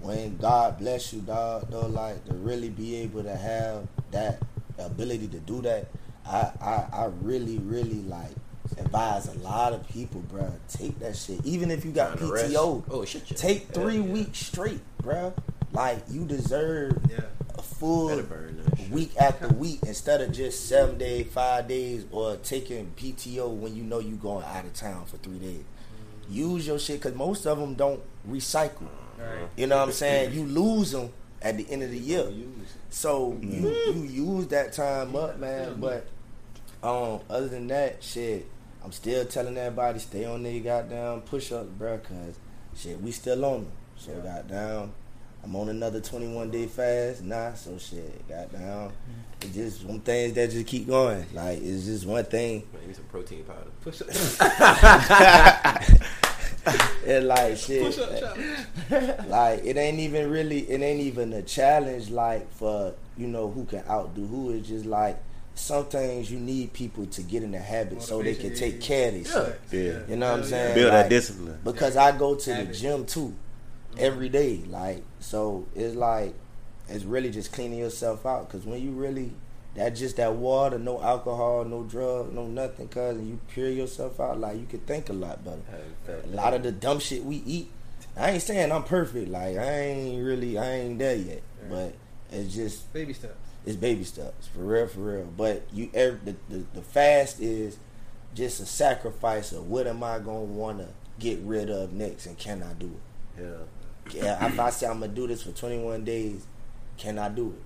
when God bless you, dog, though, like to really be able to have that ability to do that, I, I, I really, really like advise a lot of people, bro. Take that shit, even if you got Trying. PTO. Oh shit. Take three yeah. weeks straight, bruh. Like you deserve Yeah. a full Better burn that shit. week after week instead of just seven days, five days, or taking PTO when you know you going out of town for three days. Mm. Use your shit because most of them don't recycle. Right. You know what I'm saying? You lose them at the end of the year. So you you use that time up, man. But um, other than that, shit, I'm still telling everybody stay on their goddamn push ups, bro. Cause shit, we still on them. So goddamn, I'm on another 21 day fast Nah, So shit, goddamn, it's just one things that just keep going. Like it's just one thing. Man, give me some protein powder. Push up. And like shit, Push up challenge. like it ain't even really it ain't even a challenge like for you know who can outdo who. It's just like some things you need people to get in the habit so they can take care of themselves Yeah. you know what i'm saying? Build Like, that discipline. because i go to the gym too mm-hmm. every day like so it's like it's really just cleaning yourself out. Because when you really that just that water no alcohol no drug no nothing cuz and you pure yourself out like you can think a lot better a lot of the dumb shit we eat. I ain't saying I'm perfect. Like I ain't really, I ain't there yet. But it's just, Baby steps. it's baby steps for real, for real. But you, every, the, the the fast is just a sacrifice of what am I gonna want to get rid of next, and can I do it? Yeah. Yeah, if I say I'm gonna do this for 21 days, can I do it?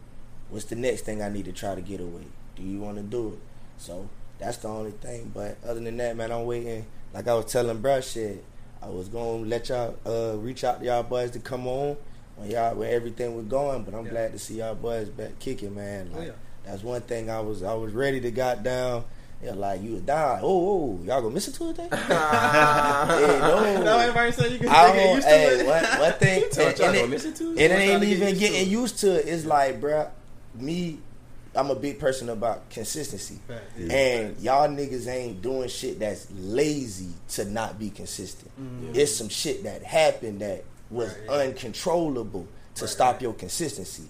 What's the next thing I need to try to get away? Do you want to do it? So that's the only thing. But other than that, man, I'm waiting. Like I was telling bruh, shit, I was gonna let y'all uh, reach out to y'all boys to come on when y'all where everything was going. But I'm Yeah. glad to see y'all boys back kicking, man. Oh, yeah. that's one thing I was I was ready to got down. Yeah, like you was down. Oh, oh, y'all gonna miss it Tuesday? hey, no. No, everybody said you can I get used to hey, it. one, one thing, and, and it, miss it too? it Trying ain't even getting used to it. It's like, bruh, me, I'm a big person about consistency. Right. And y'all niggas ain't doing shit that's lazy to not be consistent. It's some shit that happened that was Mm-hmm. Right, yeah. uncontrollable to stop your consistency.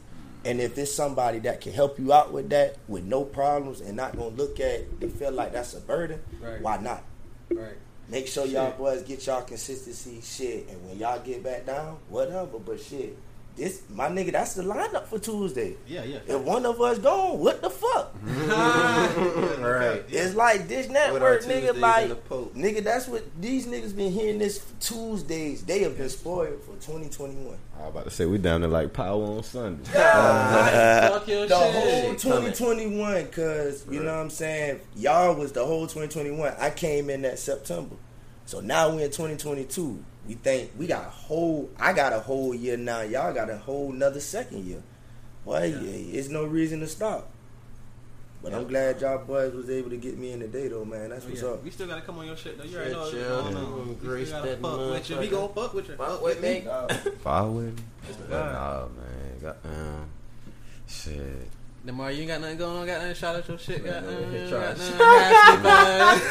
And if it's somebody that can help you out with that with no problems and not gonna look at and feel like that's a burden, Right. why not? Right. Make sure y'all boys get y'all consistency shit, and when y'all get back down, whatever. But shit, this my nigga, that's the lineup for Tuesday. Yeah, yeah. If one of us gone, what the fuck? Right. It's like Dish With Network, nigga. Like in the Pope. nigga, that's what these niggas been hearing this for Tuesdays. They have been spoiled for 2021. I was about to say we down to like power on Sunday. Fuck your The shit. whole 2021, cause you know what I'm saying. Y'all was the whole 2021. I came in that September, so now we in 2022. We think we got a whole. I got a whole year now. Y'all got a whole another second year. Boy, yeah. it's no reason to stop. But I'm glad y'all boys was able to get me in today though, man. That's Oh, what's yeah. up. We still gotta come on your shit though. You already Shit, know. what's chill. going Yeah. on. We Grace still gotta that fuck with you. We motherfucker. gonna fuck with you. Fuck with me. Fire with me? But God. nah, man. Goddamn. Um, shit. Demar, you ain't got nothing going on. Got nothing. Shout out your shit. Got Man, nothing. hit Got nothing.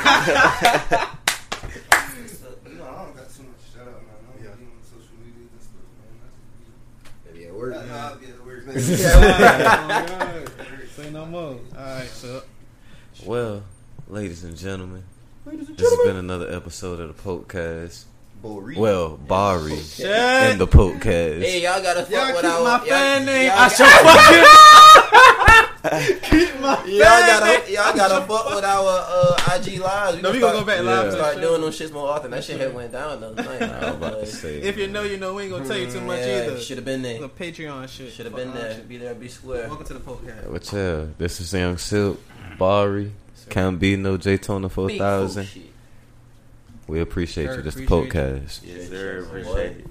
Happy You know, I don't got too much to shout out, man. I don't be on social media and stuff, man. Maybe at work. That's, man. nah, I'll be at work. birthday. Say no more. All right, so Well, ladies and gentlemen, this has been another episode of the Podcast. Well, Bari Shit. and the Podcast. Hey, y'all gotta fuck y'all with keep our. my y'all- fan name. y'all I got- should fucking keep my Y'all gotta, y'all gotta fuck with our uh, IG lives. No, we gonna go back live. Yeah. Start doing them shits more often. That shit had went down the night. I was about to say. If you know, you know. We ain't gonna tell you too much either. Should have been The there. Patreon shit. Should have been there. shit. Be there. Be square. Welcome to the podcast. What's up? This is Young Silk, Bari, Cambino, J Tona Big 4000. We appreciate Sir, you. This the appreciate you. podcast. Yeah, Sir, appreciate it.